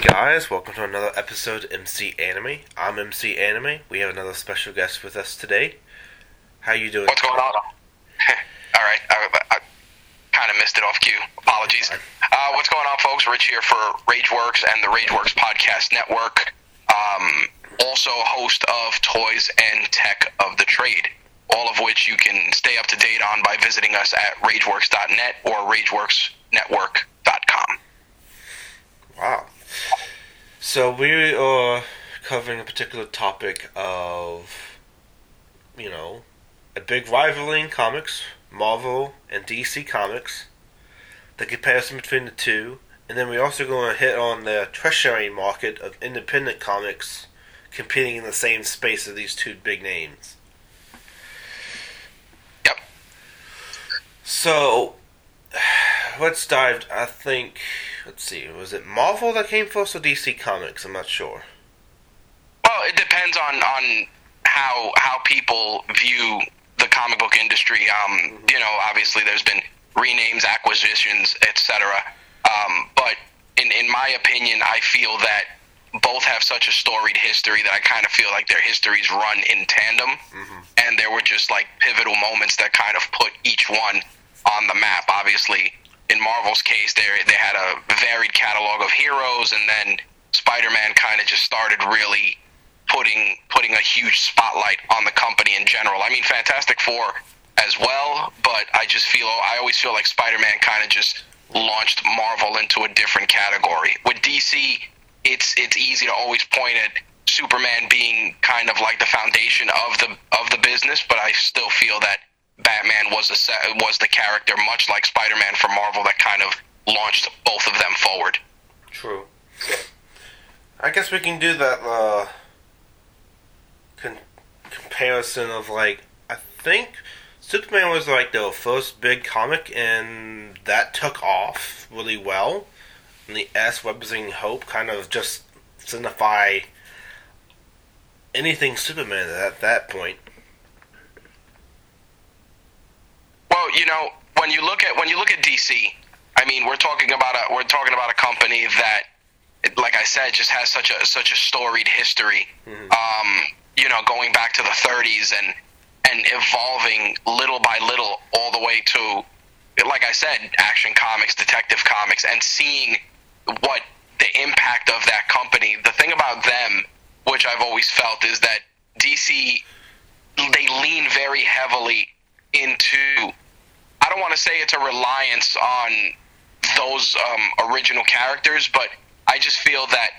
guys, welcome to another episode of MC Anime. I'm MC Anime. We have another special guest with us today. How you doing? What's going on? All right, I, I kind of missed it off cue. Apologies. Uh, what's going on, folks? Rich here for RageWorks and the RageWorks Podcast Network. Um, also, host of Toys and Tech of the Trade, all of which you can stay up to date on by visiting us at RageWorks.net or RageWorksNetwork.com. Wow. So we are covering a particular topic of, you know, a big rivalry in comics, Marvel and DC Comics, the comparison between the two, and then we're also going to hit on the tertiary market of independent comics competing in the same space as these two big names. Yep. So, let's dive. I think. Let's see. Was it Marvel that came first or DC Comics? I'm not sure. Well, it depends on on how how people view the comic book industry. Um, you know, obviously there's been renames, acquisitions, etc. Um, but in in my opinion, I feel that both have such a storied history that I kind of feel like their histories run in tandem, and there were just like pivotal moments that kind of put each one on the map. Obviously, in Marvel's case, they they had a varied catalog of heroes, and then Spider-Man kind of just started really putting putting a huge spotlight on the company in general. I mean, Fantastic Four as well, but I just feel I always feel like Spider-Man kind of just launched Marvel into a different category. With DC, it's it's easy to always point at Superman being kind of like the foundation of the of the business, but I still feel that Batman was se- was the character much like Spider-Man for Marvel that kind of launched both of them forward. True. I guess we can do that uh, con- comparison of like I think Superman was like the first big comic, and that took off really well. And the S representing hope kind of just signify anything Superman at that point. Well, you know, when you look at when you look at DC, I mean, we're talking about a we're talking about a company that, like I said, just has such a such a storied history. Um, you know, going back to the 30s and and evolving little by little all the way to, like I said, action comics, detective comics, and seeing what the impact of that company. The thing about them, which I've always felt, is that DC they lean very heavily into I don't want to say it's a reliance on those um, original characters, but I just feel that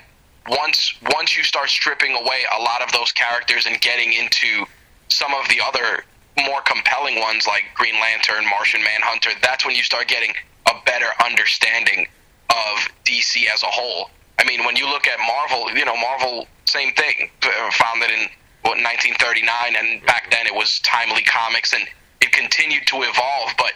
once once you start stripping away a lot of those characters and getting into some of the other more compelling ones like Green Lantern, Martian Manhunter, that's when you start getting a better understanding of DC as a whole. I mean, when you look at Marvel, you know, Marvel, same thing, uh, founded in what 1939, and back then it was Timely Comics, and it continued to evolve. But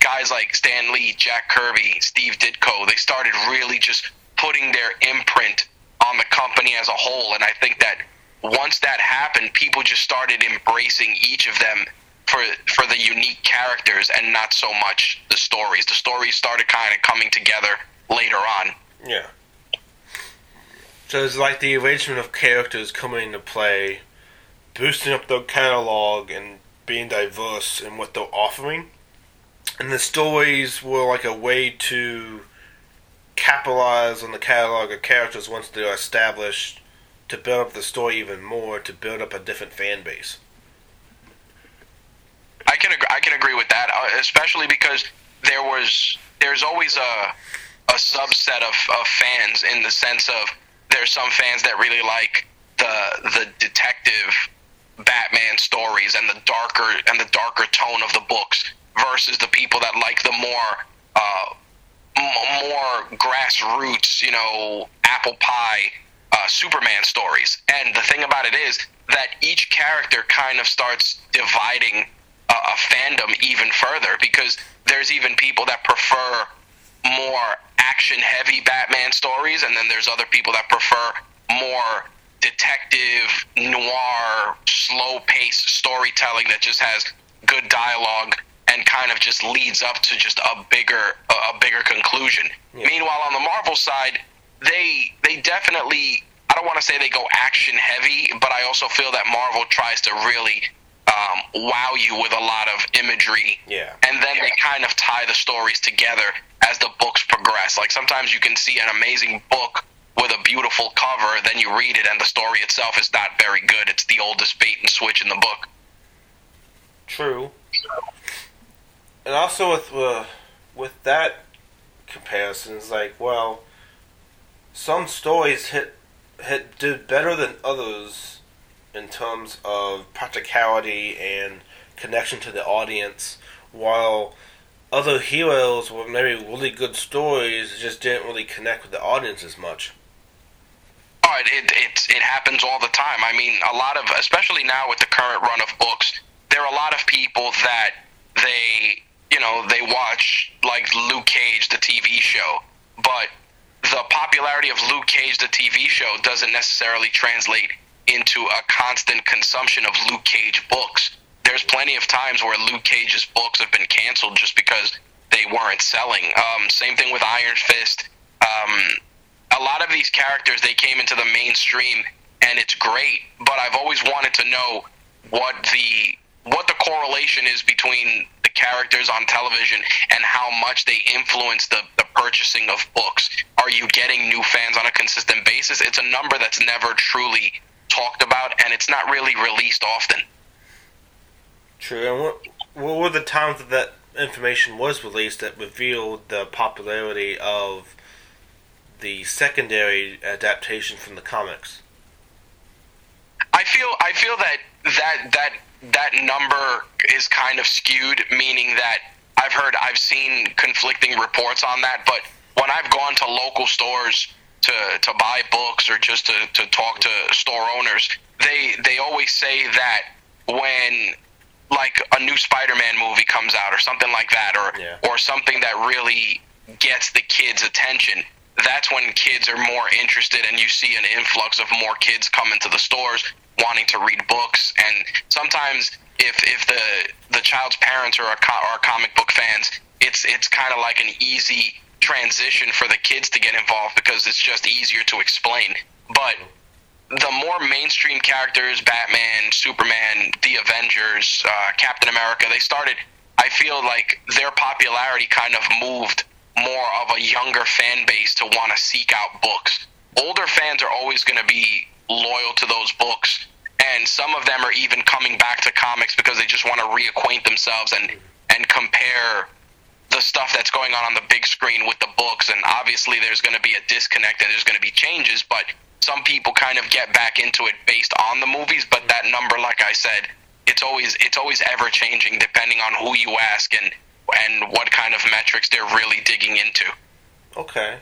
guys like Stan Lee, Jack Kirby, Steve Ditko, they started really just putting their imprint on the company as a whole, and I think that once that happened, people just started embracing each of them for for the unique characters and not so much the stories. The stories started kind of coming together later on. Yeah. So it's like the arrangement of characters coming into play, boosting up the catalog and being diverse in what they're offering. And the stories were like a way to capitalize on the catalog of characters once they're established to build up the story even more, to build up a different fan base. I can agree, I can agree with that, uh, especially because there was there's always a a subset of, of fans in the sense of there's some fans that really like the the detective Batman stories and the darker and the darker tone of the books versus the people that like the more uh, m- more grassroots, you know, apple pie uh, Superman stories. And the thing about it is that each character kind of starts dividing a, a fandom even further because there's even people that prefer more action heavy Batman stories, and then there's other people that prefer more detective noir slow paced storytelling that just has good dialogue and kind of just leads up to just a bigger a bigger conclusion. Meanwhile, on the Marvel side, they they definitely I don't want to say they go action heavy, but I also feel that Marvel tries to really um, wow you with a lot of imagery. Yeah. And then they kind of tie the stories together as the books progress. Like sometimes you can see an amazing book with a beautiful cover, then you read it and the story itself is not very good. It's the oldest bait and switch in the book. True. And also with uh, with that comparison, it's like, well, some stories hit hit did better than others in terms of practicality and connection to the audience, while other heroes were maybe really good stories, just didn't really connect with the audience as much. Oh, it, it, it, it happens all the time. I mean, a lot of, especially now with the current run of books, there are a lot of people that they, you know, they watch like Luke Cage, the TV show, but the popularity of Luke Cage, the TV show, doesn't necessarily translate into a constant consumption of Luke Cage books. There's plenty of times where Luke Cage's books have been canceled just because they weren't selling. Um, same thing with Iron Fist. Um, a lot of these characters they came into the mainstream and it's great, but I've always wanted to know what the what the correlation is between the characters on television and how much they influence the, the purchasing of books. Are you getting new fans on a consistent basis? It's a number that's never truly talked about and it's not really released often. True. And what, what were the times that that information was released that revealed the popularity of the secondary adaptation from the comics? I feel I feel that that that that number is kind of skewed, meaning that I've heard I've seen conflicting reports on that, but when I've gone to local stores to to buy books or just to, to talk to store owners, they they always say that when like a new Spider-Man movie comes out or something like that or Yeah. or something that really gets the kids attention that's when kids are more interested and you see an influx of more kids coming to the stores wanting to read books and sometimes if if the the child's parents are co- are comic book fans it's it's kind of like an easy transition for the kids to get involved because it's just easier to explain but the more mainstream characters, Batman, Superman, the Avengers, uh, Captain America, they started. I feel like their popularity kind of moved more of a younger fan base to want to seek out books. Older fans are always going to be loyal to those books, and some of them are even coming back to comics because they just want to reacquaint themselves and and compare the stuff that's going on on the big screen with the books and obviously there's going to be a disconnect and there's going to be changes but some people kind of get back into it based on the movies but that number like i said it's always it's always ever changing depending on who you ask and and what kind of metrics they're really digging into Okay.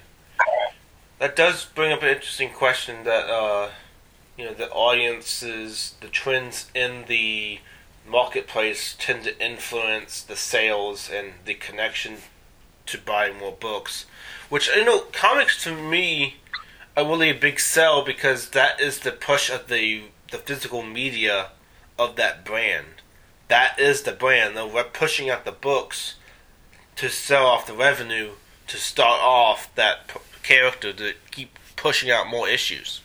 That does bring up an interesting question that, uh, you know, the audiences, the trends in the marketplace tend to influence the sales and the connection to buying more books. Which, you know, comics to me are really a big sell because that is the push of the, the physical media of that brand. That is the brand. They're pushing out the books to sell off the revenue to start off that p- character to keep pushing out more issues.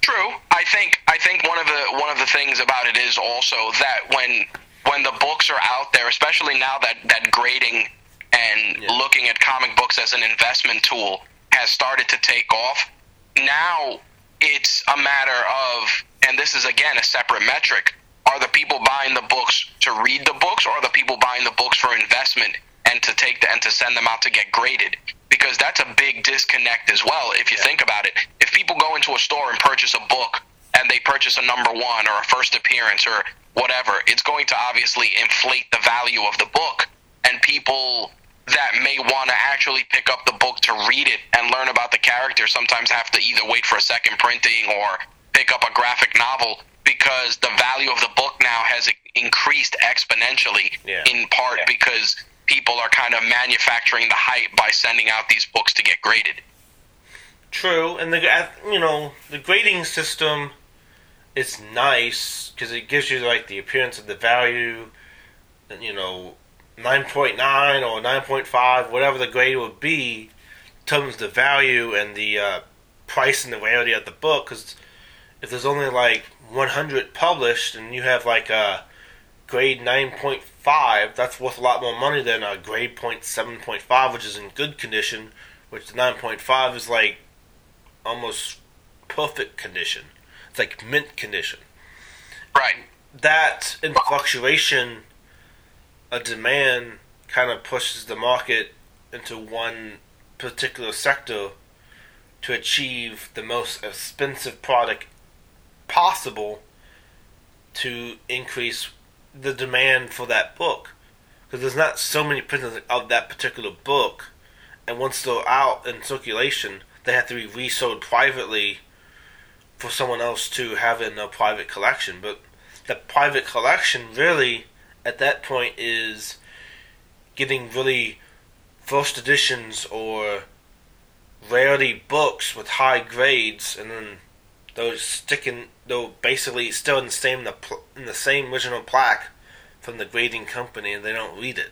True. I think I think one of the one of the things about it is also that when when the books are out there, especially now that that grading and Yeah. looking at comic books as an investment tool has started to take off, now it's a matter of and this is again a separate metric. Are the people buying the books to read the books or are the people buying the books for investment and to take the, and to send them out to get graded? Because that's a big disconnect as well if you think about it. If people go into a store and purchase a book and they purchase a number one or a first appearance or whatever, it's going to obviously inflate the value of the book. And people that may want to actually pick up the book to read it and learn about the character sometimes have to either wait for a second printing or pick up a graphic novel because the value of the book now has increased exponentially Yeah. in part because people are kind of manufacturing the hype by sending out these books to get graded. True, and the you know the grading system is nice because it gives you like the appearance of the value, you know, nine point nine or nine point five, whatever the grade would be. determines the value and the uh, price and the rarity of the book. Because if there's only like 100 published and you have like a grade 9.5, that's worth a lot more money than a grade point 7.5, which is in good condition, which the 9.5 is like almost perfect condition. It's like mint condition. Right. That in fluctuation, a demand kind of pushes the market into one particular sector to achieve the most expensive product possible to increase the demand for that book because there's not so many prints of that particular book, and once they're out in circulation, they have to be resold privately for someone else to have in a private collection. But the private collection really, at that point, is getting really first editions or rarity books with high grades, and then those sticking, though basically still in the same the in the same original plaque from the grading company, and they don't read it.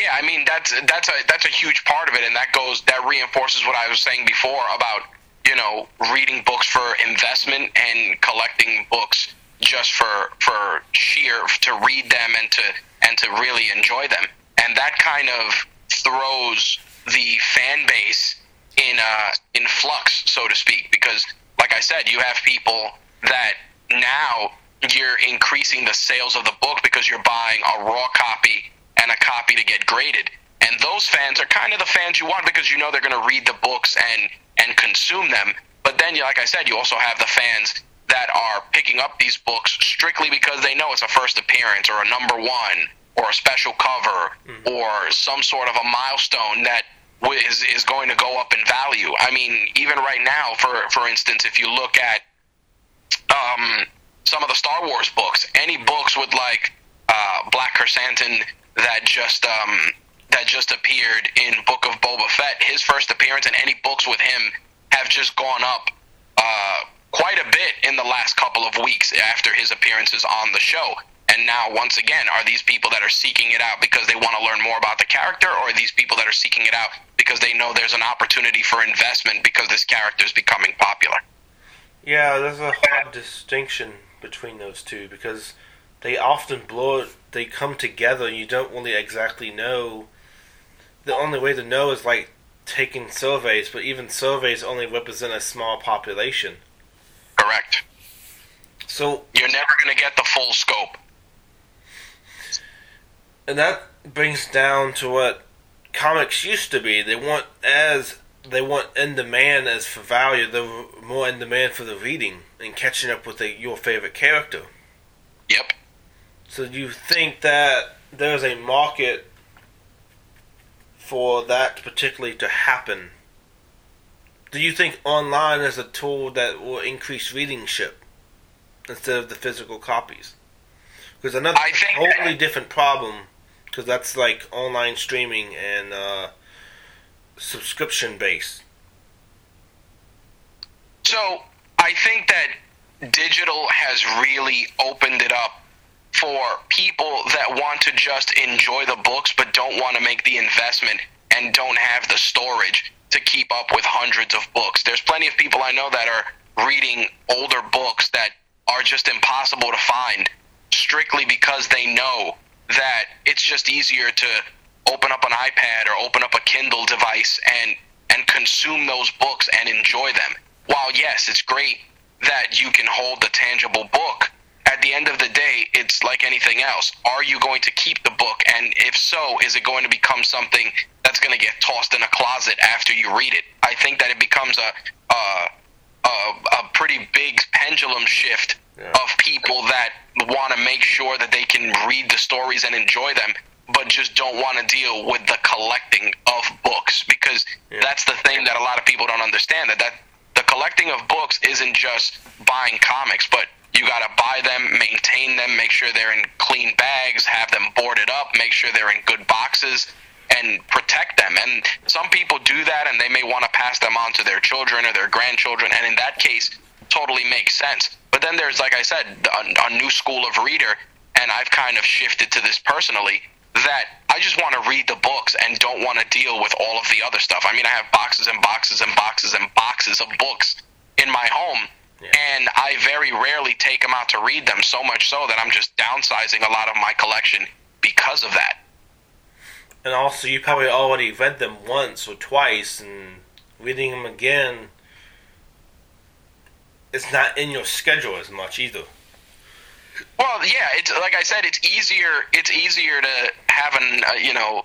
Yeah, I mean that's that's a that's a huge part of it, and that goes that reinforces what I was saying before about you know reading books for investment and collecting books just for for sheer to read them and to and to really enjoy them, and that kind of throws the fan base in uh, in flux, so to speak, because like I said, you have people that now you're increasing the sales of the book because you're buying a raw copy and a copy to get graded. And those fans are kind of the fans you want because you know they're going to read the books and and consume them. But then, like I said, you also have the fans that are picking up these books strictly because they know it's a first appearance or a number one or a special cover mm-hmm. or some sort of a milestone that is is going to go up in value. I mean, even right now, for for instance, if you look at um, some of the Star Wars books, any books with like uh, Black Krrsantan that just um, that just appeared in Book of Boba Fett, his first appearance, and any books with him have just gone up uh, quite a bit in the last couple of weeks after his appearances on the show. And now, once again, are these people that are seeking it out because they want to learn more about the character, or are these people that are seeking it out because they know there's an opportunity for investment because this character is becoming popular? Yeah, there's a hard distinction between those two because they often blow they come together and you don't really exactly know the only way to know is like taking surveys but even surveys only represent a small population correct so you're never going to get the full scope and that brings down to what comics used to be. They want as they want in demand as for value. They're more in demand for the reading and catching up with the, your favorite character. Yep. So do you think that there's a market for that particularly to happen? Do you think online is a tool that will increase readingship instead of the physical copies? Because another totally different problem because that's like online streaming and uh, subscription based. So I think that digital has really opened it up for people that want to just enjoy the books but don't want to make the investment and don't have the storage to keep up with hundreds of books. There's plenty of people I know that are reading older books that are just impossible to find strictly because they know that it's just easier to open up an iPad or open up a Kindle device and and consume those books and enjoy them. While yes, it's great that you can hold the tangible book, at the end of the day, it's like anything else. Are you going to keep the book? And if so, is it going to become something that's going to get tossed in a closet after you read it? I think that it becomes a a, a, a pretty big pendulum shift yeah. of people that want to make sure that they can read the stories and enjoy them, but just don't want to deal with the collecting of books because yeah. that's the thing that a lot of people don't understand that that the collecting of books isn't just buying comics, but you got to buy them, maintain them, make sure they're in clean bags, have them boarded up, make sure they're in good boxes and protect them. And some people do that and they may want to pass them on to their children or their grandchildren and in that case totally makes sense. But then there's, like I said, a, a new school of reader, and I've kind of shifted to this personally that I just want to read the books and don't want to deal with all of the other stuff. I mean, I have boxes and boxes and boxes and boxes of books in my home. Yeah. And I very rarely take them out to read them, so much so that I'm just downsizing a lot of my collection because of that. And also, you probably already read them once or twice, and reading them again, it's not in your schedule as much either. Well, yeah, it's like I said, it's easier. It's easier to have an, uh, you know,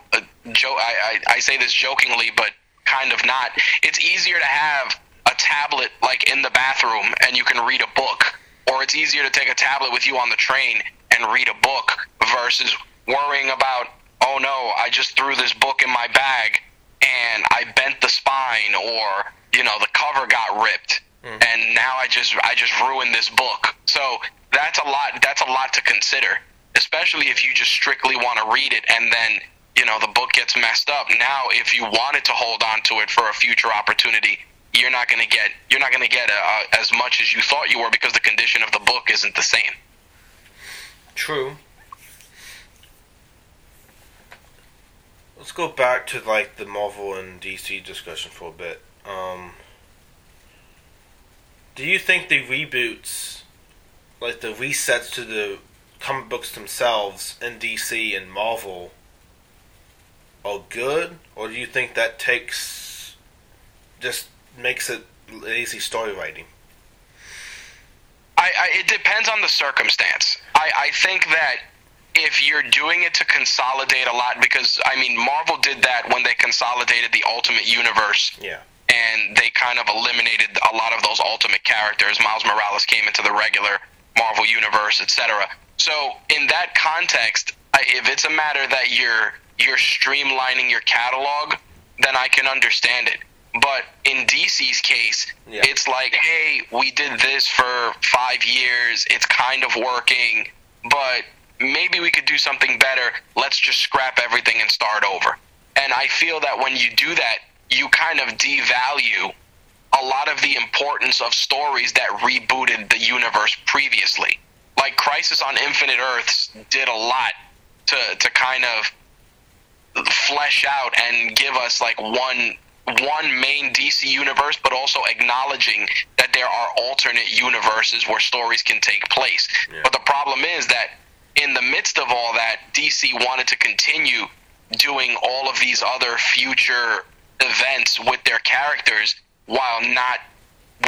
joke. I, I I say this jokingly, but kind of not. It's easier to have a tablet like in the bathroom and you can read a book, or it's easier to take a tablet with you on the train and read a book versus worrying about, oh no, I just threw this book in my bag and I bent the spine, or you know, the cover got ripped, mm. and now I just I just ruined this book. So that's a lot. That's a lot to consider, especially if you just strictly want to read it and then you know the book gets messed up. Now, if you wanted to hold on to it for a future opportunity, you're not going to get you're not going to get uh, as much as you thought you were because the condition of the book isn't the same. True. Let's go back to like the Marvel and DC discussion for a bit. Um, do you think the reboots like the resets to the comic books themselves in DC and Marvel are good, or do you think that takes just makes it lazy story writing? I, I, it depends on the circumstance. I, I think that if you're doing it to consolidate a lot, because I mean, Marvel did that when they consolidated the Ultimate Universe. Yeah. And they kind of eliminated a lot of those Ultimate characters. Miles Morales came into the regular Marvel Universe, etc. So in that context, if it's a matter that you're you're streamlining your catalog, then I can understand it. But in DC's case, yeah. it's like, hey, we did this for five years. It's kind of working, but maybe we could do something better. Let's just scrap everything and start over. And I feel that when you do that, you kind of devalue a lot of the importance of stories that rebooted the universe previously. Like Crisis on Infinite Earths did a lot to to kind of flesh out and give us like one one main DC universe, but also acknowledging that there are alternate universes where stories can take place. Yeah. But the problem is that in the midst of all that, DC wanted to continue doing all of these other future events with their characters while not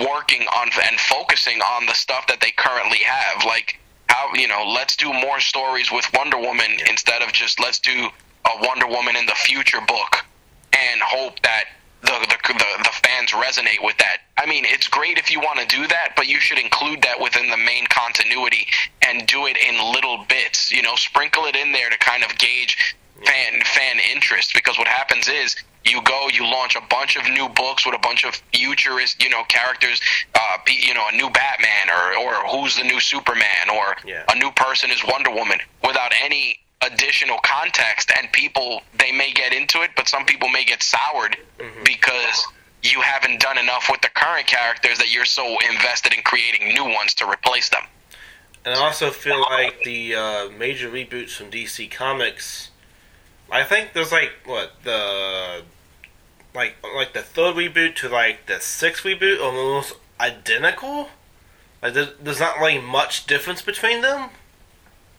working on and focusing on the stuff that they currently have. Like how you know, let's do more stories with Wonder Woman instead of just let's do a Wonder Woman in the future book and hope that the, the, the, the fans resonate with that. I mean, it's great if you want to do that, but you should include that within the main continuity and do it in little bits. You know, sprinkle it in there to kind of gauge fan fan interest because what happens is you go, you launch a bunch of new books with a bunch of futurist, you know, characters, uh, you know, a new Batman or, or who's the new Superman or yeah. a new person is Wonder Woman without any additional context. And people, they may get into it, but some people may get soured mm-hmm. because you haven't done enough with the current characters that you're so invested in creating new ones to replace them. And I also feel like the uh, major reboots from DC Comics. I think there's like what the like like the third reboot to like the sixth reboot almost identical. Like there's not like much difference between them.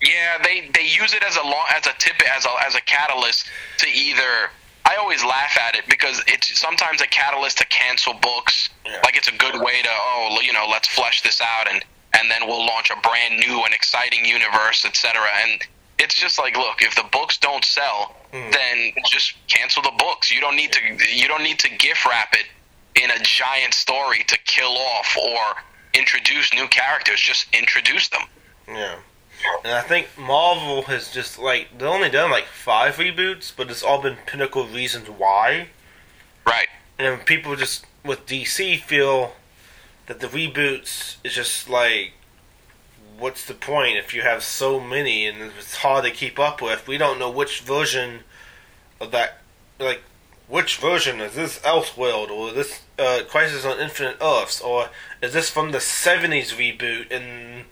Yeah, they they use it as a long as a tip as a as a catalyst to either. I always laugh at it because it's sometimes a catalyst to cancel books. Yeah. Like it's a good way to oh you know let's flesh this out and and then we'll launch a brand new and exciting universe, etc. And it's just like look if the books don't sell mm. then just cancel the books you don't need to you don't need to gift wrap it in a giant story to kill off or introduce new characters just introduce them yeah and I think Marvel has just like they only done like five reboots, but it's all been pinnacle reasons why. Right. And people just with DC feel that the reboots is just like what's the point if you have so many and it's hard to keep up with? We don't know which version of that, like, which version is this Elseworld or this uh, Crisis on Infinite Earths or is this from the '70s reboot and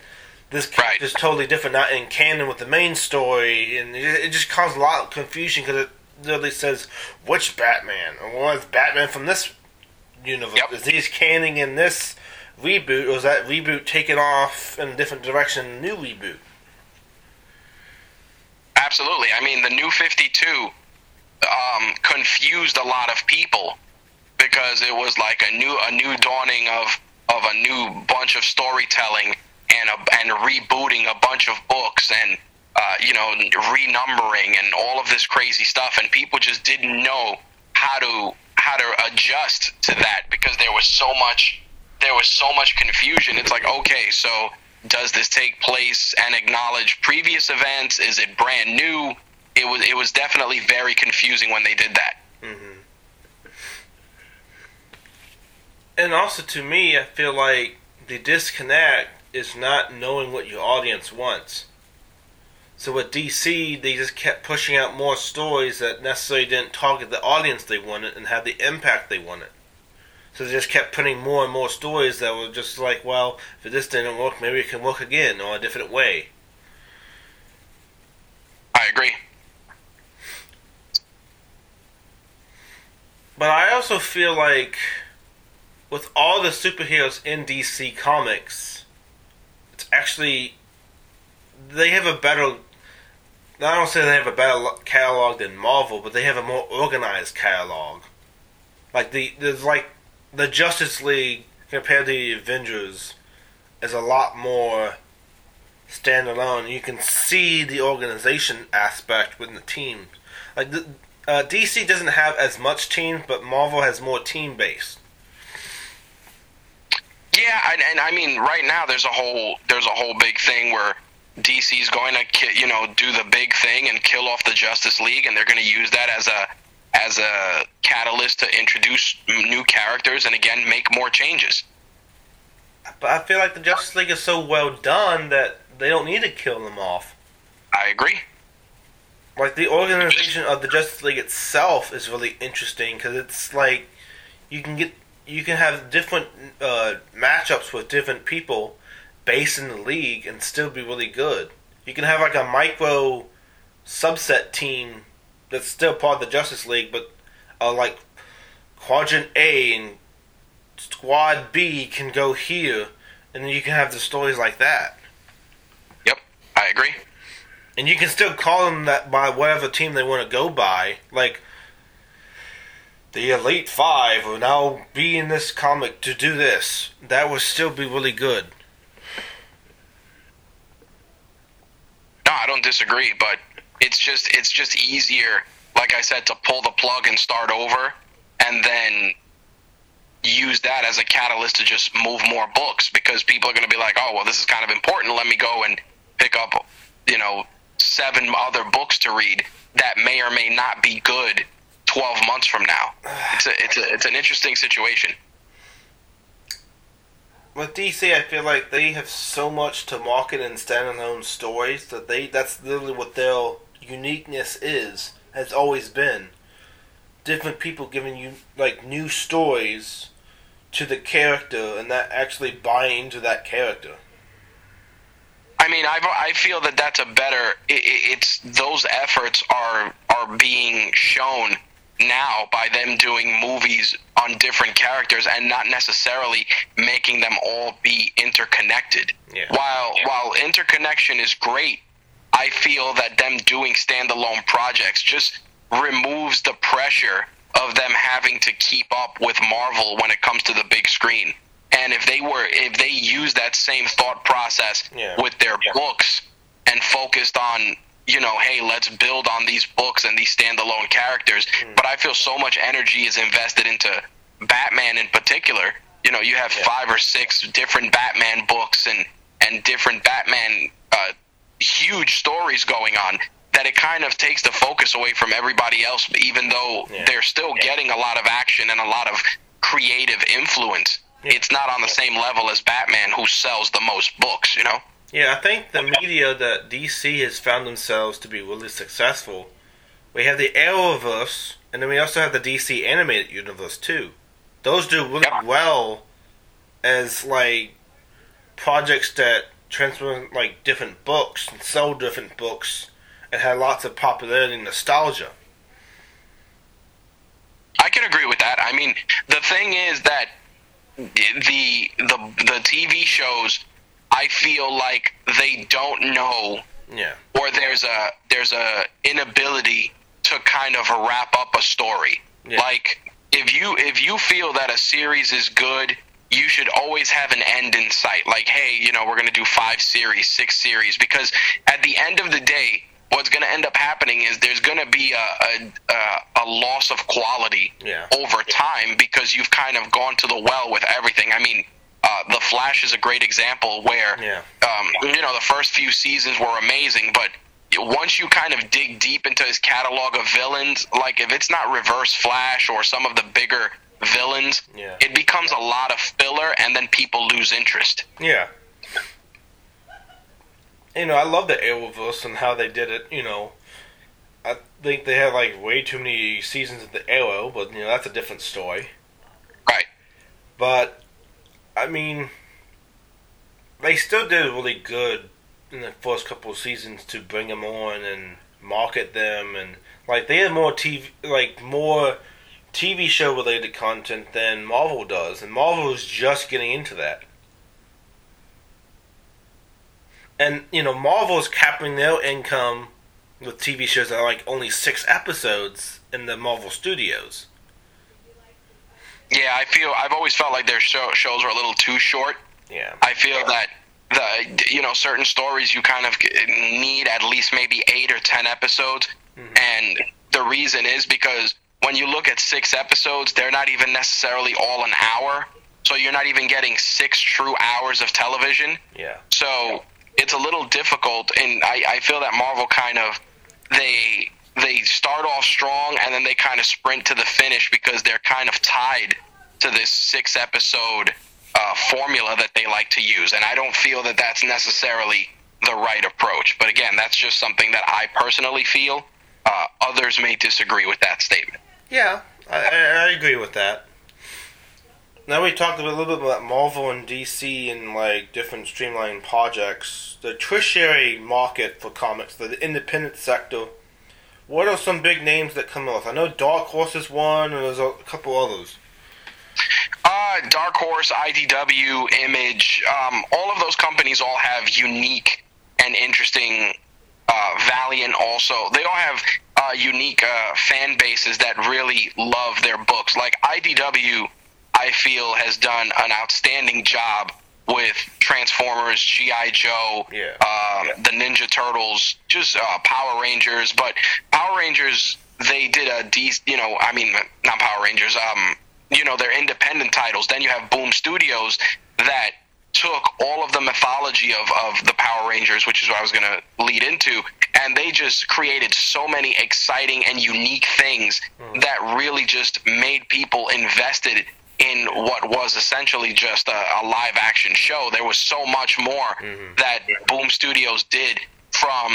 this right. is totally different, not in canon with the main story, and it, just caused a lot of confusion because it literally says which Batman or was Batman from this universe? Yep. Is he canon in this reboot, or is that reboot taken off in a different direction? New reboot. Absolutely. I mean, the new Fifty Two um, confused a lot of people because it was like a new a new dawning of of a new bunch of storytelling and a, and rebooting a bunch of books and uh, you know renumbering and all of this crazy stuff. And people just didn't know how to how to adjust to that because there was so much there was so much confusion. It's like okay so does this take place and acknowledge previous events? Is it brand new? It was it was definitely very confusing when they did that. Mm-hmm. and also to me i feel like the disconnect is not knowing what your audience wants. So with DC, they just kept pushing out more stories that necessarily didn't target the audience they wanted and have the impact they wanted. So they just kept putting more and more stories that were just like, well, if this didn't work, maybe it can work again or a different way. I agree. But I also feel like with all the superheroes in DC Comics, actually they have a better. I don't say they have a better catalog than Marvel, but they have a more organized catalog. Like the there's like the Justice League compared to the Avengers is a lot more standalone. You can see the organization aspect within the team. Like the, uh, DC doesn't have as much team, but Marvel has more team based. Yeah, and, and I mean, right now there's a whole there's a whole big thing where DC is going to you know do the big thing and kill off the Justice League, and they're going to use that as a as a catalyst to introduce new characters and again make more changes. But I feel like the Justice League is so well done that they don't need to kill them off. I agree. Like the organization of the Justice League itself is really interesting because it's like you can get you can have different uh, matchups with different people based in the league and still be really good. You can have like a micro subset team that's still part of the Justice League, but uh, like Quadrant A and Squad B can go here, and then you can have the stories like that. Yep, I agree. And you can still call them that by whatever team they want to go by. Like the Elite Five will now be in this comic to do this. That would still be really good. No, I don't disagree, but it's just it's just easier, like I said, to pull the plug and start over, and then use that as a catalyst to just move more books because people are going to be like, oh well, this is kind of important. Let me go and pick up, you know, seven other books to read that may or may not be good 12 months from now. It's a, it's a, it's an interesting situation. With DC, I feel like they have so much to market and standalone stories that they that's literally what their uniqueness is has always been. Different people giving you like new stories to the character and that actually buying to that character. I mean, I I feel that that's a better. It, it's those efforts are are being shown now by them doing movies on different characters and not necessarily making them all be interconnected. Yeah. While yeah. while interconnection is great, I feel that them doing standalone projects just removes the pressure of them having to keep up with Marvel when it comes to the big screen. And if they were if they use that same thought process yeah. with their books and focused on you know, hey, let's build on these books and these standalone characters. Mm. But I feel so much energy is invested into Batman in particular. You know, you have yeah. five or six different Batman books and and different Batman uh, huge stories going on that it kind of takes the focus away from everybody else. Even though yeah. they're still yeah. getting a lot of action and a lot of creative influence, it's not on the same level as Batman, who sells the most books. You know. Yeah, I think the media that DC has found themselves to be really successful. We have the Arrowverse, and then we also have the DC animated universe too. Those do really yeah. well as like projects that transfer like different books and sell different books and had lots of popularity and nostalgia. I can agree with that. I mean, the thing is that the the the TV shows, I feel like they don't know, Yeah. or there's a there's a inability to kind of wrap up a story. Yeah. Like if you if you feel that a series is good, you should always have an end in sight. Like, hey, you know, we're going to do five series, six series, because at the end of the day, what's going to end up happening is there's going to be a, a, a, a loss of quality Yeah. over time because you've kind of gone to the well with everything. I mean, uh, The Flash is a great example where, Yeah. um, you know, the first few seasons were amazing, but once you kind of dig deep into his catalog of villains, like if it's not Reverse Flash or some of the bigger villains, Yeah. it becomes a lot of filler, and then people lose interest. Yeah. You know, I love the Arrowverse and how they did it. You know, I think they had like way too many seasons of the Arrow, but you know that's a different story. Right. But I mean, they still did really good in the first couple of seasons to bring them on and market them, and like they had more TV, like more TV show related content than Marvel does, and Marvel is just getting into that. And you know, Marvel is capping their income with TV shows that are like only six episodes in the Marvel Studios. Yeah, I feel I've always felt like their show, shows were a little too short. Yeah. I feel that the you know certain stories you kind of need at least maybe eight or ten episodes, mm-hmm. and the reason is because when you look at six episodes, they're not even necessarily all an hour, so you're not even getting six true hours of television. Yeah. So it's a little difficult, and I, I feel that Marvel kind of they they start off strong and then they kind of sprint to the finish because they're kind of tied to this six episode uh, formula that they like to use, and I don't feel that that's necessarily the right approach. But again, that's just something that I personally feel. Uh, others may disagree with that statement. Yeah, I, I, agree with that. Now we talked a little bit about Marvel and DC and like different streamlined projects. The tertiary market for comics, the independent sector. What are some big names that come off? I know Dark Horse is one, and there's a couple others. Uh, Dark Horse, IDW, Image, um, all of those companies all have unique and interesting. Uh, Valiant also, they all have uh, unique uh, fan bases that really love their books. Like IDW, I feel has done an outstanding job with Transformers, GI Joe, Yeah. um, the Ninja Turtles, just uh, Power Rangers. But Power Rangers, they did a de- you know, I mean, not Power Rangers. Um, you know, they're independent titles. Then you have Boom Studios that took all of the mythology of, of the Power Rangers, which is what I was going to lead into, and they just created so many exciting and unique things that really just made people invested in what was essentially just a, a live action show. There was so much more mm-hmm. that Boom Studios did from,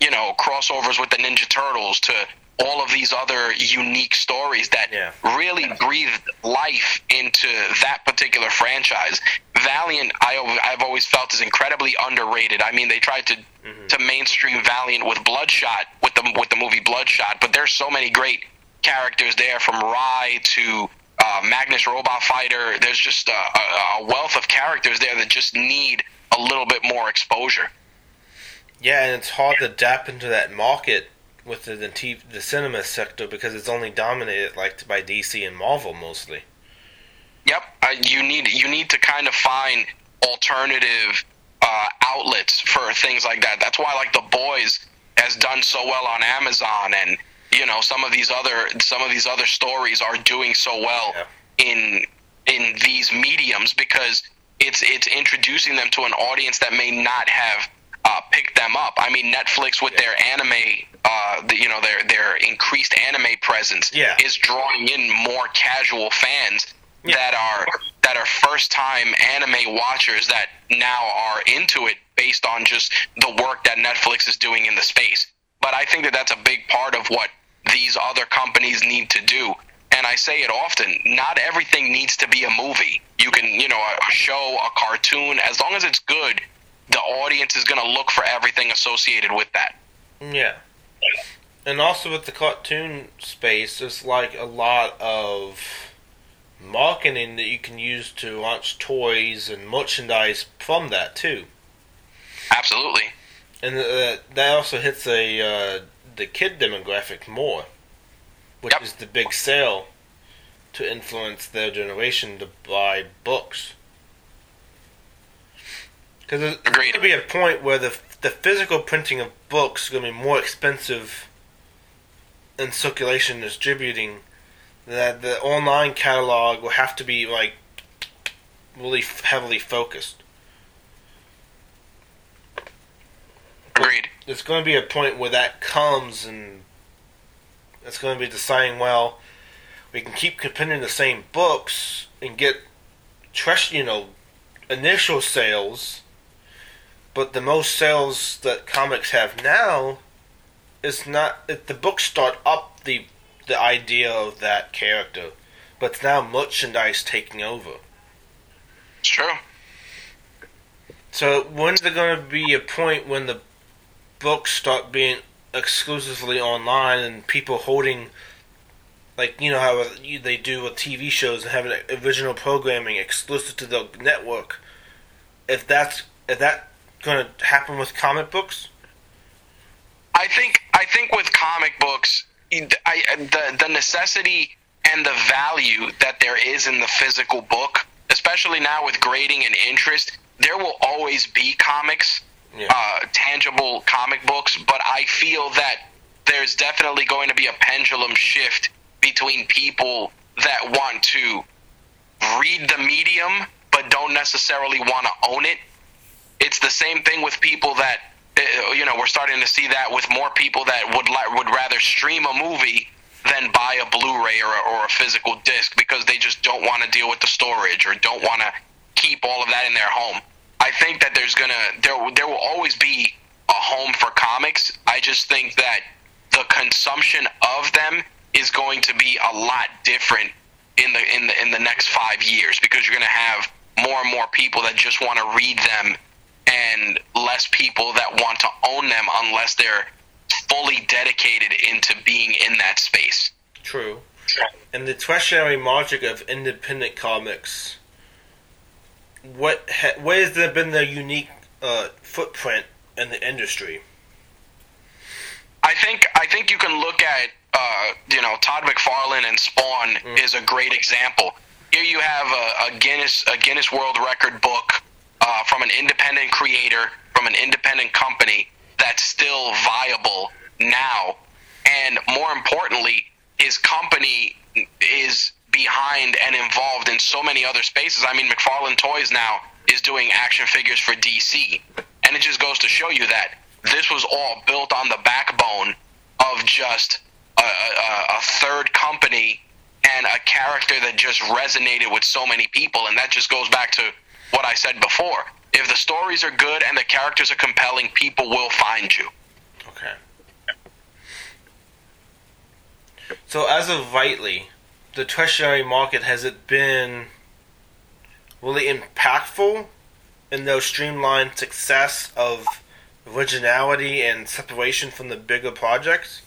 you know, crossovers with the Ninja Turtles to all of these other unique stories that Yeah. really breathed life into that particular franchise. Valiant, I, I've always felt is incredibly underrated. I mean, they tried to mm-hmm. to mainstream Valiant with Bloodshot, with the with the movie Bloodshot, but there's so many great characters there, from Rai to uh, Magnus Robot Fighter. There's just a, a, a wealth of characters there that just need a little bit more exposure. Yeah, and it's hard to adapt into that market with the the, TV, the cinema sector because it's only dominated like by DC and Marvel mostly. Yep, uh, you need you need to kind of find alternative uh, outlets for things like that. That's why like the boys has done so well on Amazon, and you know some of these other some of these other stories are doing so well Yeah. in in these mediums because it's it's introducing them to an audience that may not have uh, picked them up. I mean, Netflix with their anime, uh, the, you know, their their increased anime presence Yeah. is drawing in more casual fans Yeah. that are that are first time anime watchers that now are into it based on just the work that Netflix is doing in the space. But I think that that's a big part of what these other companies need to do. And I say it often, not everything needs to be a movie. You can, you know, a, show, a cartoon, as long as it's good, the audience is going to look for everything associated with that. Yeah. And also with the cartoon space, there's like a lot of marketing that you can use to launch toys and merchandise from that too. Absolutely. And uh, that also hits a uh, the kid demographic more, which Yep. is the big sale to influence their generation to buy books. Because there's Agreed. going to be a point where the the physical printing of books is going to be more expensive in circulation and distributing. That the online catalog will have to be like really heavily focused. Agreed. there's going to be a point where that comes and it's going to be deciding well we can keep printing the same books and get trust you know initial sales but the most sales that comics have now is not if the books start up the the idea of that character but it's now merchandise taking over It's true. so when's there going to be a point when the books start being exclusively online and people holding, like you know how they do with TV shows and having original programming exclusive to the network? If that's if that going to happen with comic books? I think I think with comic books, I, the the necessity and the value that there is in the physical book, especially now with grading and interest, there will always be comics, Yeah. uh, tangible comic books. But I feel that there's definitely going to be a pendulum shift between people that want to read the medium but don't necessarily want to own it it's the same thing with people that uh, you know we're starting to see that with more people that would li- would rather stream a movie than buy a Blu-ray or a, or a physical disc because they just don't want to deal with the storage or don't want to keep all of that in their home. I think that there's gonna there there will always be a home for comics. I just think that the consumption of them is going to be a lot different in the in the in the next five years because you're going to have more and more people that just want to read them and less people that want to own them unless they're fully dedicated into being in that space. True. And the tertiary market of independent comics, what ha- where has there been their unique uh, footprint in the industry? I think I think you can look at uh, you know Todd McFarlane and Spawn is a great example. Here you have a, a Guinness a Guinness World Record book uh, from an independent creator from an independent company that's still viable now, and more importantly, his company is behind and involved in so many other spaces. I mean, McFarlane Toys now is doing action figures for DC, and it just goes to show you that this was all built on the backbone of just a, a, a third company and a character that just resonated with so many people, and that just goes back to what I said before. If the stories are good and the characters are compelling, people will find you. Okay. So as of rightly, the tertiary market has it been really impactful in those streamlined success of originality and separation from the bigger projects?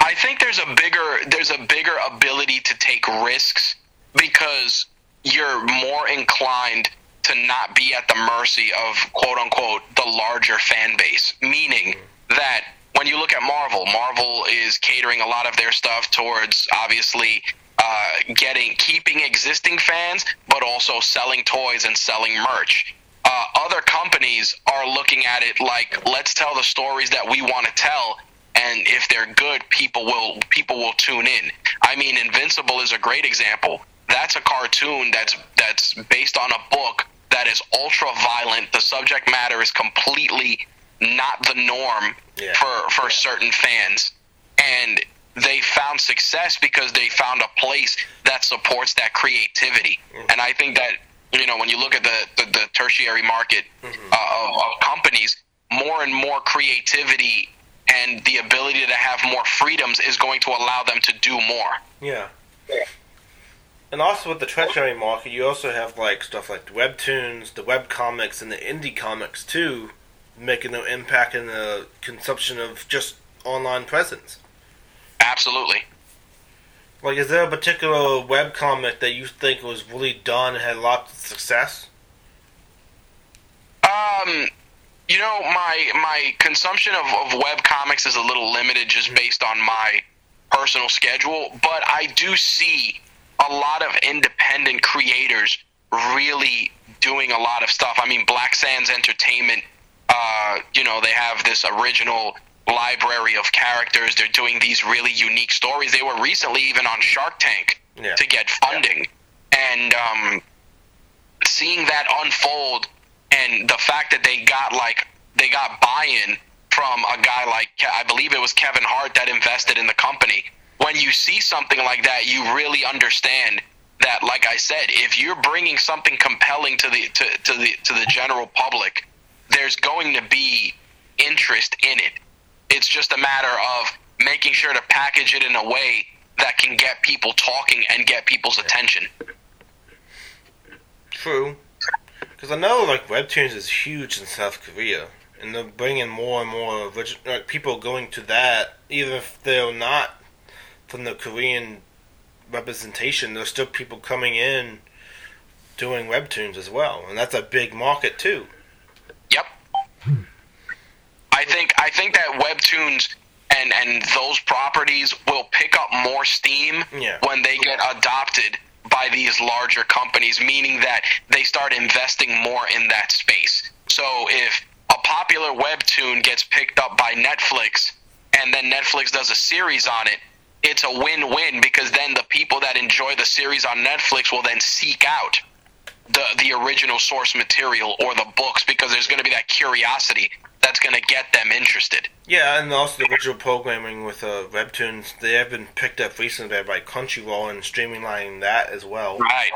I think there's a bigger there's a bigger ability to take risks because you're more inclined to not be at the mercy of quote unquote the larger fan base. Meaning that when you look at Marvel, Marvel is catering a lot of their stuff towards obviously uh, getting keeping existing fans, but also selling toys and selling merch. Uh, other companies are looking at it like let's tell the stories that we want to tell and if they're good people will people will tune in. I mean invincible is a great example. That's a cartoon that's that's based on a book that is ultra violent the subject matter is completely not the norm Yeah. for for certain fans. And they found success because they found a place that supports that creativity. And i think that you know when you look at the the, the tertiary market uh, of, of companies more and more creativity and the ability to have more freedoms is going to allow them to do more. Yeah. And also with the tertiary market, you also have like stuff like the webtoons, the web comics, and the indie comics too, making an impact in the consumption of just online presence. Absolutely. Like, is there a particular web comic that you think was really done and had lots of success? Um, you know, my my consumption of, of web comics is a little limited just based on my personal schedule, but I do see a lot of independent creators really doing a lot of stuff. I mean, Black Sands Entertainment, uh, you know, they have this original library of characters. They're doing these really unique stories. They were recently even on Shark Tank Yeah. to get funding, and um, seeing that unfold, and the fact that they got like they got buy-in from a guy like I believe it was Kevin Hart that invested in the company. When you see something like that, you really understand that, like I said, if you're bringing something compelling to the to, to the to the general public, there's going to be interest in it. It's just a matter of making sure to package it in a way that can get people talking and get people's attention. True. Because I know like webtoons is huge in South Korea, and they're bringing more and more origi- like people going to that, even if they're not from the Korean representation. There's still people coming in doing webtoons as well, and that's a big market too. I think I think that webtoons and and those properties will pick up more steam Yeah. when they get adopted by these larger companies, meaning that they start investing more in that space. So if a popular webtoon gets picked up by Netflix and then Netflix does a series on it, it's a win-win because then the people that enjoy the series on Netflix will then seek out the the original source material or the books because there's going to be that curiosity that's going to get them interested. Yeah, and also the original programming with uh, webtoons, they have been picked up recently by Crunchyroll and streamlining that as well. Right.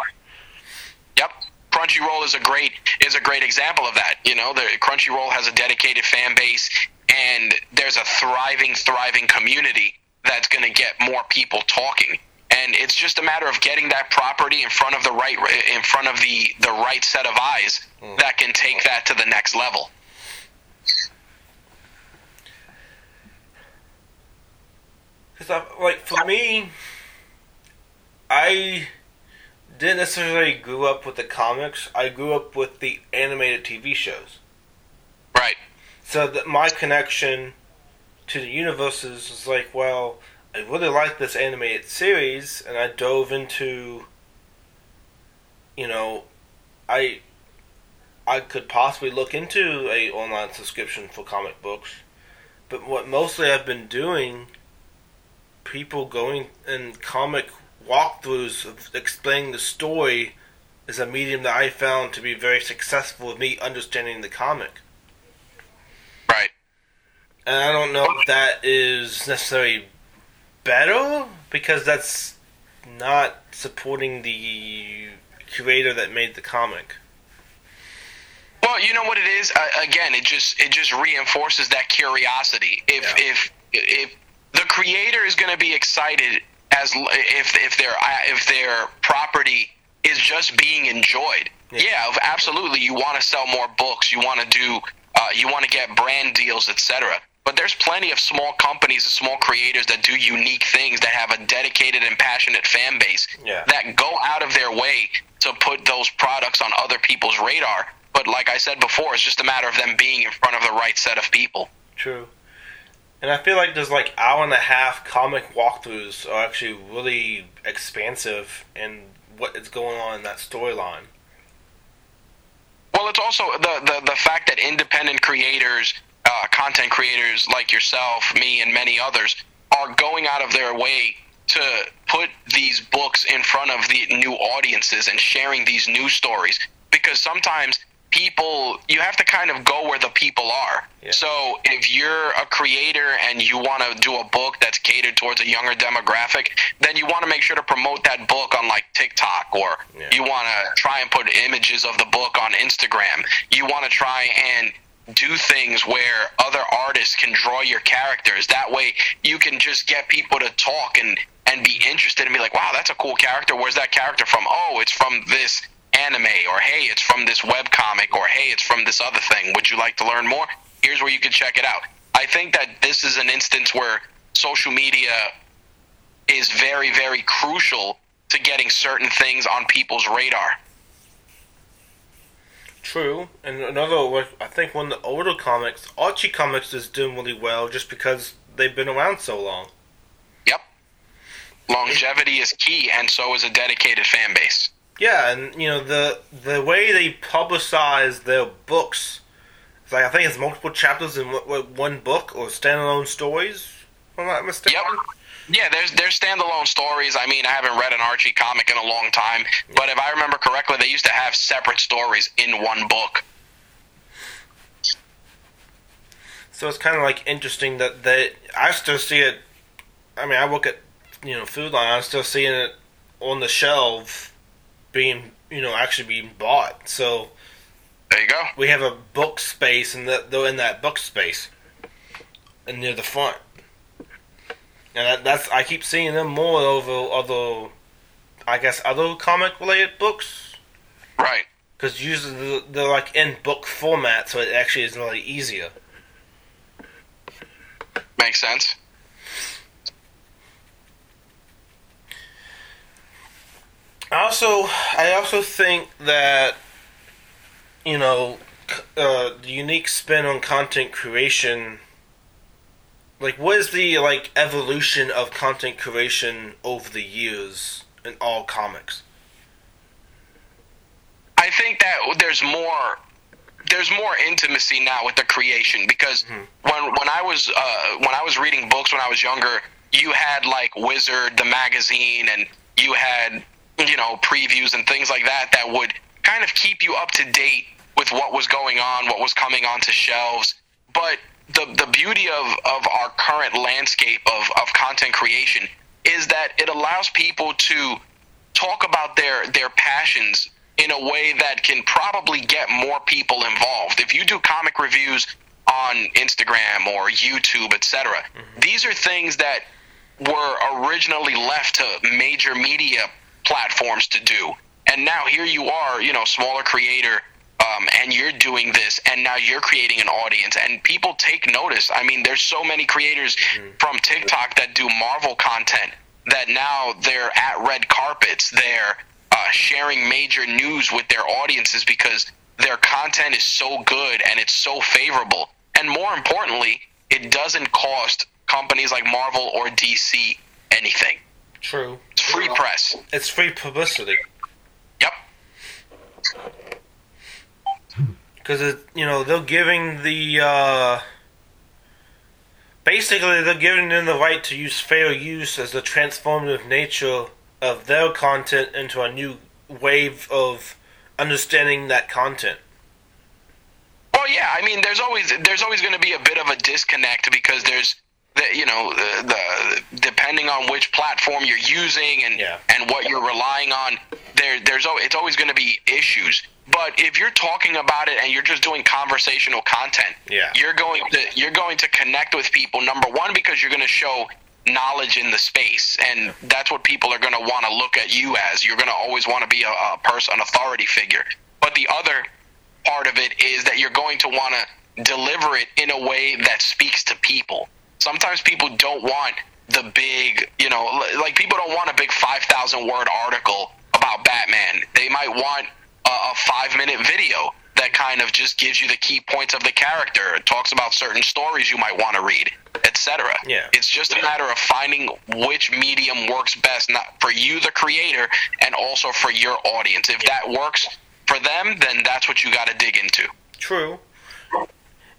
Yep. Crunchyroll is a great is a great example of that. You know, the Crunchyroll has a dedicated fan base and there's a thriving thriving community that's going to get more people talking. And it's just a matter of getting that property in front of the right in front of the the right set of eyes hmm. that can take that to the next level. Because, like, for me, I didn't necessarily grew up with the comics. I grew up with the animated TV shows. Right. So that my connection to the universes was like, well, I really like this animated series, and I dove into, you know, I, I could possibly look into a online subscription for comic books, but what mostly I've been doing, people going and comic walkthroughs of explaining the story, is a medium that I found to be very successful with me understanding the comic. Right. And I don't know if that is necessarily better because that's not supporting the creator that made the comic. Well, you know what it is. Uh, again, it just it just reinforces that curiosity. If Yeah. if if the creator is going to be excited as if if their if their property is just being enjoyed. Yeah. Yeah, absolutely. You want to sell more books. You want to do. Uh, you want to get brand deals, etc. But there's plenty of small companies and small creators that do unique things that have a dedicated and passionate fan base Yeah. that go out of their way to put those products on other people's radar. But like I said before, it's just a matter of them being in front of the right set of people. True. And I feel like there's like hour and a half comic walkthroughs are actually really expansive in what is going on in that storyline. Well, it's also the, the, the fact that independent creators, uh, content creators like yourself, me, and many others are going out of their way to put these books in front of the new audiences and sharing these news stories. Because sometimes people, you have to kind of go where the people are. Yeah. So if you're a creator and you want to do a book that's catered towards a younger demographic, then you want to make sure to promote that book on like TikTok or Yeah. you want to try and put images of the book on Instagram. You want to try and do things where other artists can draw your characters. That way you can just get people to talk and and be interested and be like, wow, that's a cool character. Where's that character from? Oh, it's from this anime, or hey, it's from this web comic, or hey, it's from this other thing. Would you like to learn more? Here's where you can check it out. I think that this is an instance where social media is very, very crucial to getting certain things on people's radar. True, and another, I think one of the older comics, Archie Comics is doing really well just because they've been around so long. Yep. Longevity is key, and so is a dedicated fan base. Yeah, and you know the the way they publicize their books, like I think it's multiple chapters in one book or standalone stories. If I'm not mistaken. Yep. Yeah, there's there's standalone stories. I mean, I haven't read an Archie comic in a long time, but if I remember correctly, they used to have separate stories in one book. So it's kind of like interesting that they. I still see it. I mean, I look at you know Food Lion. I'm still seeing it on the shelf, being you know actually being bought. So there you go. We have a book space, and that though in that book space, and near the front. And that, that's I keep seeing them more over other, I guess other comic related books. Right. Because usually they're like in book format, so it actually is really easier. Makes sense. I Also, I also think that you know uh, the unique spin on content creation like what is the like evolution of content creation over the years in all comics i think that there's more there's more intimacy now with the creation because mm-hmm. when when i was uh, when i was reading books when i was younger you had like wizard the magazine and you had you know previews and things like that that would kind of keep you up to date with what was going on what was coming onto shelves but the the beauty of of our current landscape of of content creation is that it allows people to talk about their their passions in a way that can probably get more people involved. If you do comic reviews on Instagram or YouTube, etc., mm-hmm. these are things that were originally left to major media platforms to do. And now here you are, you know, smaller creator um, and you're doing this, and now you're creating an audience, and people take notice. I mean, there's so many creators mm-hmm. from TikTok that do Marvel content that now they're at red carpets, they're uh, sharing major news with their audiences because their content is so good and it's so favorable. And more importantly, it doesn't cost companies like Marvel or DC anything. True. It's free press. It's free publicity. Yep because you know they're giving the uh, basically they're giving them the right to use fair use as the transformative nature of their content into a new wave of understanding that content. Well, yeah, I mean, there's always there's always going to be a bit of a disconnect because there's the, you know the, the depending on which platform you're using and yeah. and what you're relying on, there there's it's always going to be issues. But if you're talking about it and you're just doing conversational content, yeah. you're going to you're going to connect with people. Number one, because you're going to show knowledge in the space, and that's what people are going to want to look at you as. You're going to always want to be a, a person, an authority figure. But the other part of it is that you're going to want to deliver it in a way that speaks to people. Sometimes people don't want the big, you know, like people don't want a big 5,000 word article about Batman. They might want a, a five minute video that kind of just gives you the key points of the character. It talks about certain stories you might want to read, etc. Yeah. It's just a matter of finding which medium works best, not for you, the creator, and also for your audience. If that works for them, then that's what you got to dig into. True.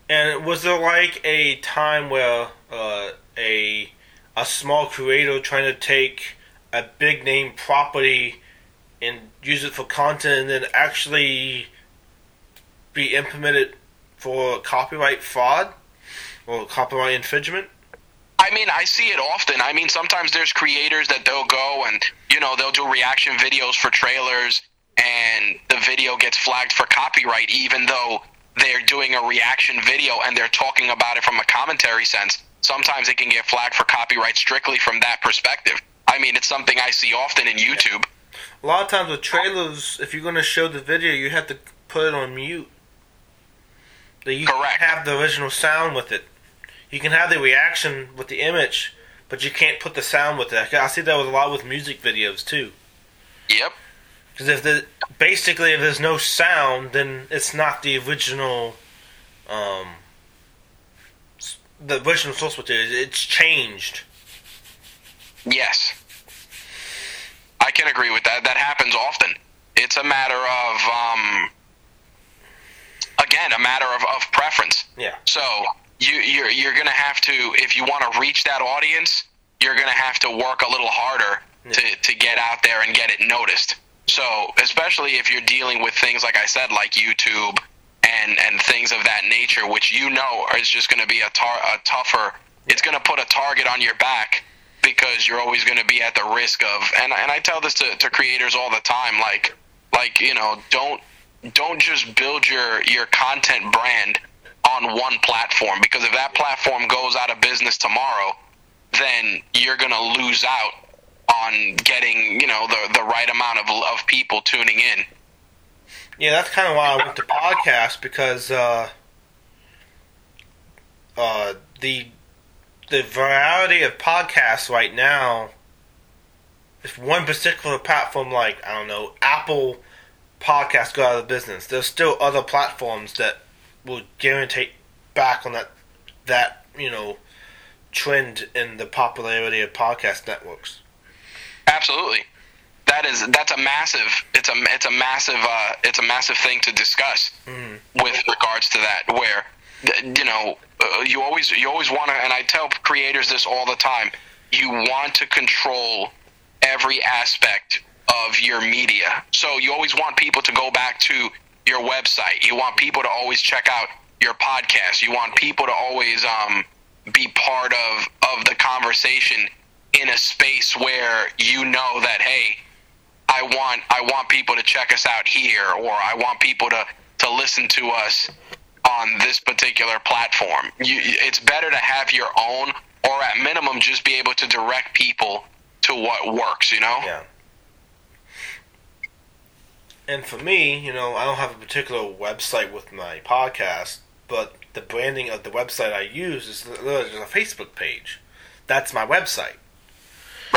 And was there like a time where uh, a a small creator trying to take a big name property and use it for content and then actually be implemented for copyright fraud or copyright infringement? I mean, I see it often. I mean, sometimes there's creators that they'll go and, you know, they'll do reaction videos for trailers and the video gets flagged for copyright even though they're doing a reaction video and they're talking about it from a commentary sense. Sometimes it can get flagged for copyright strictly from that perspective. I mean, it's something I see often in YouTube. A lot of times with trailers, if you're going to show the video, you have to put it on mute. That you Correct. have the original sound with it. You can have the reaction with the image, but you can't put the sound with it. I see that with a lot with music videos too. Yep. Because if the basically if there's no sound, then it's not the original, um, the original source material. It's changed. Yes. I can agree with that. That happens often. It's a matter of, um, again, a matter of, of preference. Yeah. So you, you're you're gonna have to, if you want to reach that audience, you're gonna have to work a little harder to to get out there and get it noticed. So especially if you're dealing with things like I said, like YouTube and and things of that nature, which you know is just gonna be a tar- a tougher. It's gonna put a target on your back because you're always going to be at the risk of and and I tell this to, to creators all the time like like you know don't don't just build your your content brand on one platform because if that platform goes out of business tomorrow then you're going to lose out on getting you know the the right amount of of people tuning in Yeah, that's kind of why I went to podcast because uh, uh, the the variety of podcasts right now. If one particular platform, like I don't know, Apple Podcasts, go out of business, there's still other platforms that will guarantee back on that that you know trend in the popularity of podcast networks. Absolutely. That is that's a massive it's a it's a massive uh, it's a massive thing to discuss Mhm. with regards to that where you know uh, you always you always want to and I tell creators this all the time you want to control every aspect of your media so you always want people to go back to your website you want people to always check out your podcast you want people to always um, be part of of the conversation in a space where you know that hey I want I want people to check us out here or I want people to to listen to us on this particular platform. You, it's better to have your own or at minimum just be able to direct people to what works, you know? Yeah. And for me, you know, I don't have a particular website with my podcast, but the branding of the website I use is just a Facebook page. That's my website.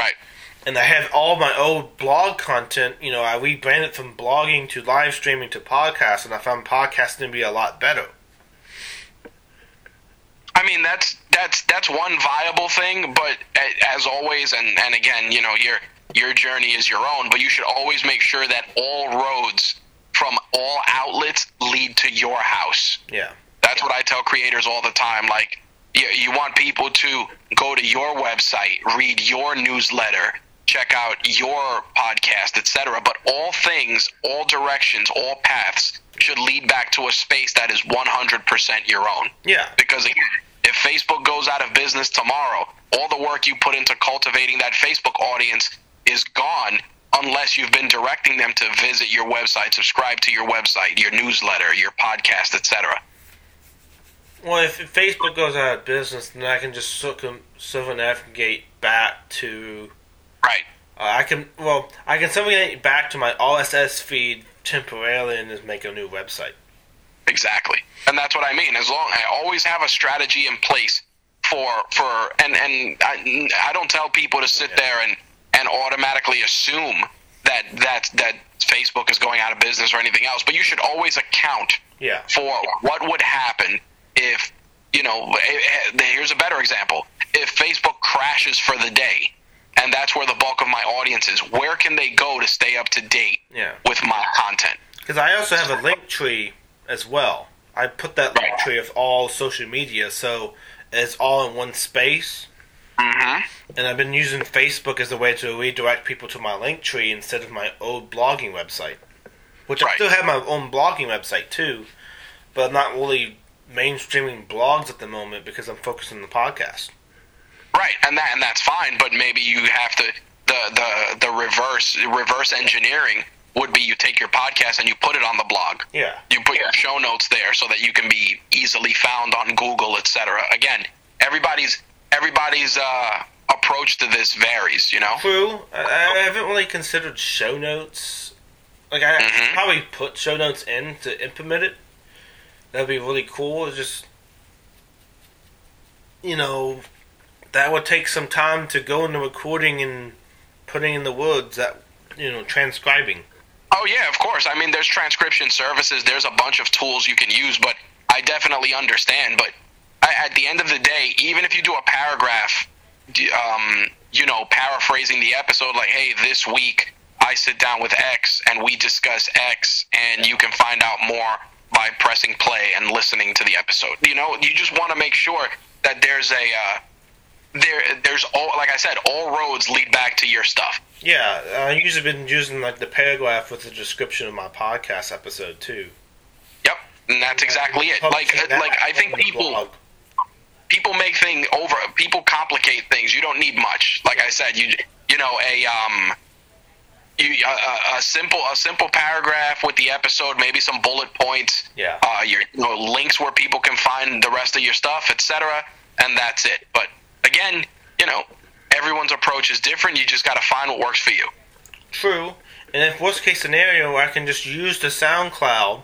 Right. And I have all my old blog content, you know, I rebranded from blogging to live streaming to podcast, and I found podcasting to be a lot better. I mean that's that's that's one viable thing, but as always, and and again, you know, your your journey is your own, but you should always make sure that all roads from all outlets lead to your house. Yeah. That's what I tell creators all the time. Like, you, you want people to go to your website, read your newsletter, check out your podcast, etc. But all things, all directions, all paths should lead back to a space that is 100% your own. Yeah. Because again, if Facebook goes out of business tomorrow, all the work you put into cultivating that Facebook audience is gone unless you've been directing them to visit your website, subscribe to your website, your newsletter, your podcast, etc. Well, if Facebook goes out of business, then I can just circum, circumnavigate back to Right. Uh, I can well, I can circulate back to my RSS feed temporarily and just make a new website. Exactly. And that's what I mean. As long I always have a strategy in place for for and and I, I don't tell people to sit there and and automatically assume that that that Facebook is going out of business or anything else, but you should always account Yeah, for what would happen if you know eh, eh, here's a better example if facebook crashes for the day and that's where the bulk of my audience is where can they go to stay up to date yeah. with my content Because I also have a Linktree as well. I put that Linktree of all social media, so it's all in one space. mm-hmm. And I've been using Facebook as a way to redirect people to my Linktree instead of my old blogging website. Which I still have my own blogging website too, but I'm not really mainstreaming blogs at the moment because I'm focused on the podcast. right and that and that's fine but maybe you have to the the the reverse reverse engineering would be you take your podcast and you put it on the blog Yeah. you put your show notes there so that you can be easily found on Google, etc. Again, everybody's everybody's uh, approach to this varies. You know. True. I, I haven't really considered show notes. Like I Mhm. probably put show notes in to implement it. That'd be really cool. It's just you know that would take some time to go into recording and putting in the words that you know transcribing. Oh yeah, of course. I mean, there's transcription services. There's a bunch of tools you can use, but I definitely understand. But at the end of the day, even if you do a paragraph, um, you know, paraphrasing the episode, like, "Hey, this week I sit down with X and we discuss X, and you can find out more by pressing play and listening to the episode." You know, you just want to make sure that there's a uh, there there's all like I said, all roads lead back to your stuff. Yeah, I usually been using like the paragraph with the description of my podcast episode too. Yep, and that's exactly it. Like, like I think people people make thing over. People complicate things. You don't need much. Like I said, you you know a um. You, a, a- simple a simple paragraph with the episode, maybe some bullet points, Yeah. uh, your you know, links where people can find the rest of your stuff, etc. And that's it. But again, you know, everyone's approach is different. You just got to find what works for you. True. And if worst case scenario, I can just use the SoundCloud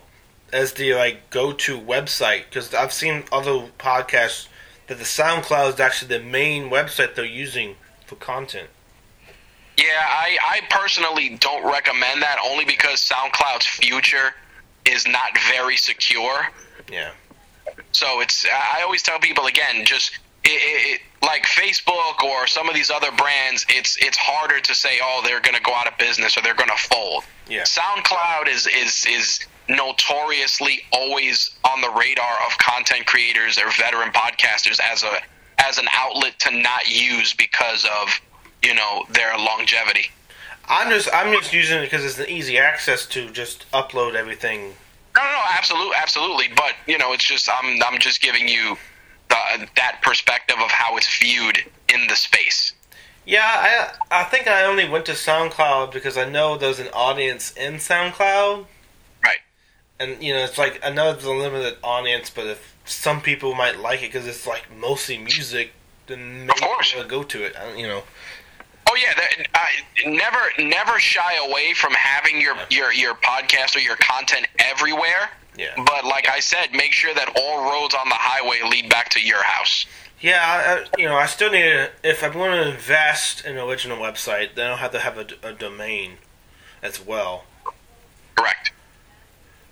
as the like go-to website because I've seen other podcasts that the SoundCloud is actually the main website they're using for content. Yeah, I, I personally don't recommend that only because SoundCloud's future is not very secure. Yeah. So it's I always tell people again, just it, it, it, like Facebook or some of these other brands, it's it's harder to say oh they're going to go out of business or they're going to fold. Yeah. SoundCloud is is is notoriously always on the radar of content creators or veteran podcasters as a as an outlet to not use because of you know their longevity. I'm just I'm just using it because it's an easy access to just upload everything. No, no, no, absolutely, absolutely. But you know, it's just I'm I'm just giving you the, that perspective of how it's viewed in the space. Yeah, I I think I only went to SoundCloud because I know there's an audience in SoundCloud. Right. And you know, it's like I know it's a limited audience, but if some people might like it because it's like mostly music, then maybe they'll go to it. I you know. Oh yeah, that, uh, never never shy away from having your your your podcast or your content everywhere. Yeah. But like I said, make sure that all roads on the highway lead back to your house. Yeah, I, I, you know, I still need to, if I'm going to invest in an original website, then I'll have to have a, a domain as well. Correct.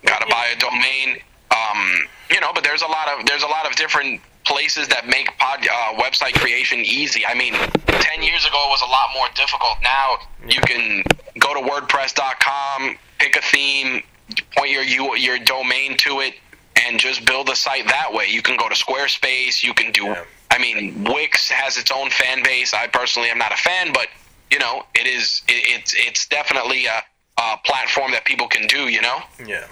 Got to buy a domain. Um, you know, but there's a lot of there's a lot of different places that make pod uh, website creation easy. I mean, ten years ago it was a lot more difficult. Now you can go to WordPress.com, pick a theme, point your your domain to it, and just build a site that way. You can go to Squarespace. You can do. Yeah. I mean, Wix has its own fan base. I personally am not a fan, but you know, it is. It, it's it's definitely a, a platform that people can do. You know. Yeah.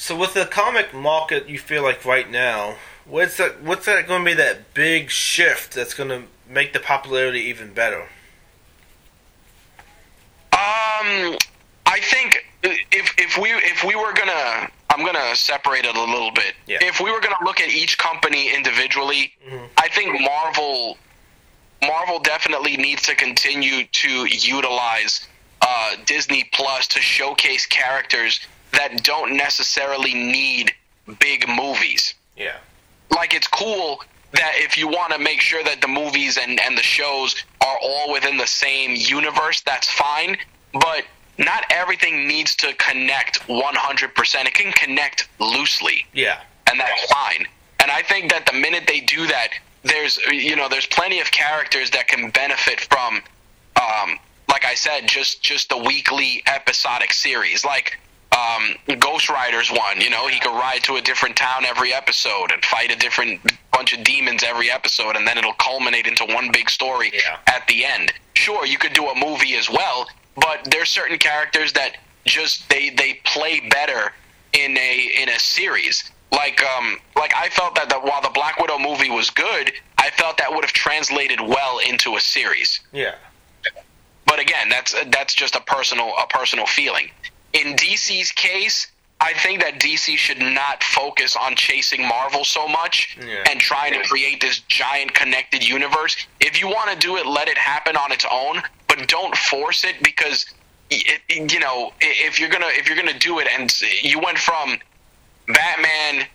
So with the comic market, you feel like right now, what's that? What's that going to be? That big shift that's going to make the popularity even better? Um, I think if if we if we were gonna, I'm gonna separate it a little bit. Yeah. If we were gonna look at each company individually, I think Marvel Marvel definitely needs to continue to utilize uh, Disney Plus to showcase characters that don't necessarily need big movies Yeah. like it's cool that if you want to make sure that the movies and, and the shows are all within the same universe, that's fine. But not everything needs to connect 100%. It can connect loosely, Yeah. and that's fine. And I think that the minute they do that, there's you know there's plenty of characters that can benefit from, um, like I said, just just the weekly episodic series. Like um, Ghost Rider's one. You know, he could ride to a different town every episode and fight a different bunch of demons every episode, and then it'll culminate into one big story Yeah. at the end. Sure, you could do a movie as well, but there's certain characters that just they they play better in a in a series. Like um like I felt that the, while the Black Widow movie was good, I felt that would have translated well into a series Yeah. but again, that's that's just a personal a personal feeling. In DC's case, I think that DC should not focus on chasing Marvel so much Yeah. and trying to create this giant connected universe. If you want to do it, let it happen on its own, but don't force it because it, you know if you're gonna if you're gonna do it and you went from Batman.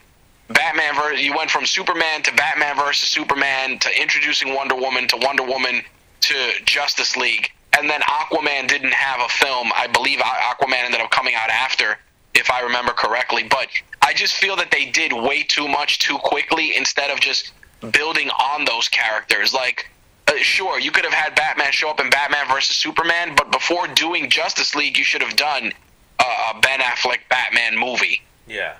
Batman versus you went from Superman to Batman versus Superman to introducing Wonder Woman to Wonder Woman to Justice League, and then Aquaman didn't have a film. I believe Aquaman ended up coming out after, if I remember correctly. But I just feel that they did way too much too quickly instead of just building on those characters. Like, uh, sure, you could have had Batman show up in Batman versus Superman, but before doing Justice League, you should have done uh, a Ben Affleck Batman movie Yeah.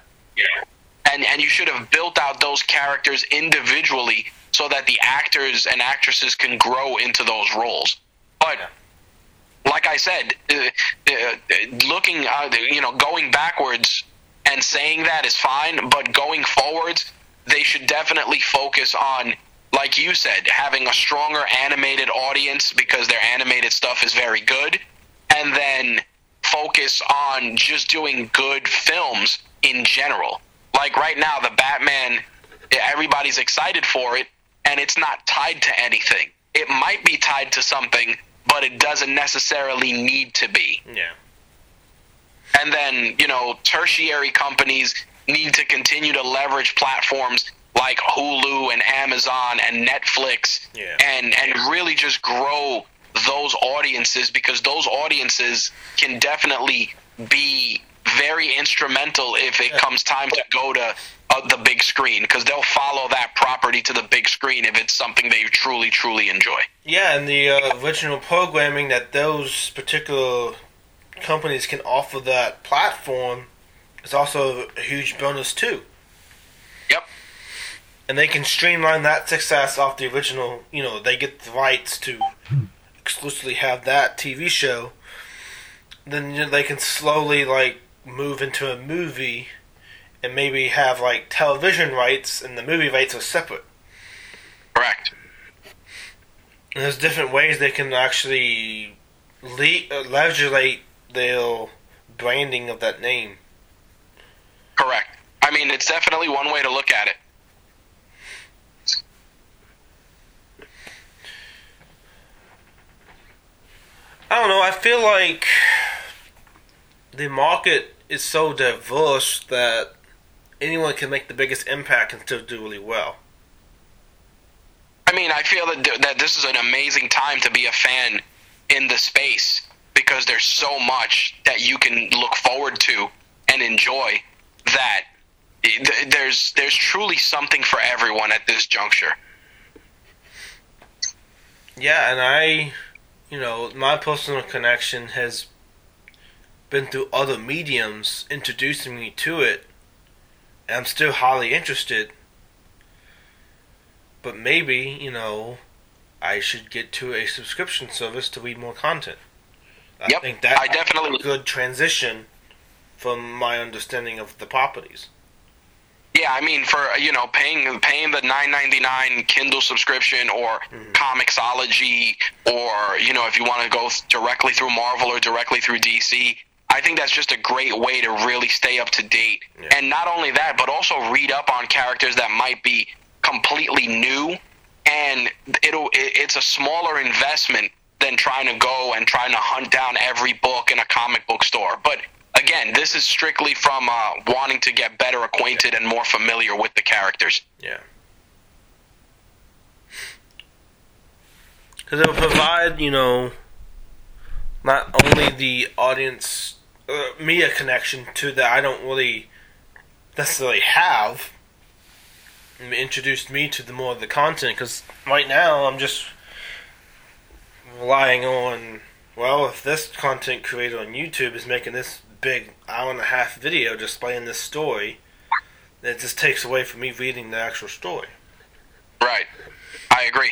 and and you should have built out those characters individually so that the actors and actresses can grow into those roles. But like I said, uh, uh, looking, uh, you know, going backwards and saying that is fine, but going forwards, they should definitely focus on, like you said, having a stronger animated audience because their animated stuff is very good, and then focus on just doing good films in general. Like right now, the Batman, everybody's excited for it, and it's not tied to anything. It might be tied to something, but it doesn't necessarily need to be. Yeah. And then, you know, tertiary companies need to continue to leverage platforms like Hulu and Amazon and Netflix Yeah. and and really just grow those audiences because those audiences can definitely be very instrumental if it comes time to go to uh, the big screen because they'll follow that property to the big screen if it's something they truly truly enjoy. Yeah, and the uh, original programming that those particular companies can offer that platform is also a huge bonus too. Yep. And they can streamline that success off the original. You know, they get the rights to exclusively have that TV show. Then you know, they can slowly like move into a movie, and maybe have like television rights, and the movie rights are separate. Correct. And there's different ways they can actually le- uh, legislate their branding of that name. Correct. I mean, it's definitely one way to look at it. I don't know. I feel like the market is so diverse that anyone can make the biggest impact and still do really well. I mean, I feel that that this is an amazing time to be a fan in the space because there's so much that you can look forward to and enjoy that there's there's truly something for everyone at this juncture. Yeah, and I, you know, my personal connection has been through other mediums introducing me to it, I'm still highly interested. But maybe, you know, I should get to a subscription service to read more content. I Yep, think that I definitely- a good transition from my understanding of the properties. Yeah, I mean, for you know, paying paying the nine ninety nine Kindle subscription or mm-hmm. Comixology, or you know, if you want to go directly through Marvel or directly through DC, I think that's just a great way to really stay up to date. Yeah. And not only that, but also read up on characters that might be completely new, and it'll it, it's a smaller investment than trying to go and trying to hunt down every book in a comic book store. But again, this is strictly from uh, wanting to get better acquainted and more familiar with the characters. Yeah. Because it will provide, you know, not only the audience, uh, me a connection to that I don't really necessarily have. Introduced me to the more of the content because right now I'm just relying on well if this content creator on YouTube is making this big hour and a half video displaying this story, then it just takes away from me reading the actual story. Right. I agree.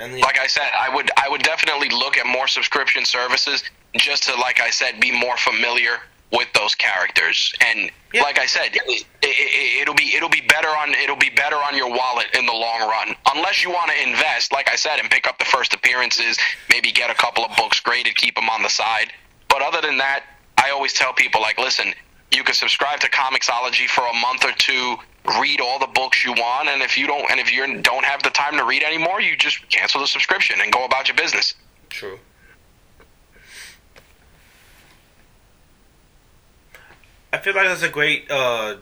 And the, Like I said, I would I would definitely look at more subscription services just to, like I said, be more familiar with those characters. And Yeah. like I said, it, it, it'll be it'll be better on it'll be better on your wallet in the long run. Unless you want to invest, like I said, and pick up the first appearances, maybe get a couple of books graded, keep them on the side. But other than that, I always tell people like, listen, you can subscribe to Comixology for a month or two, read all the books you want, and if you don't, and if you don't have the time to read anymore, you just cancel the subscription and go about your business. True. I feel like that's a great uh,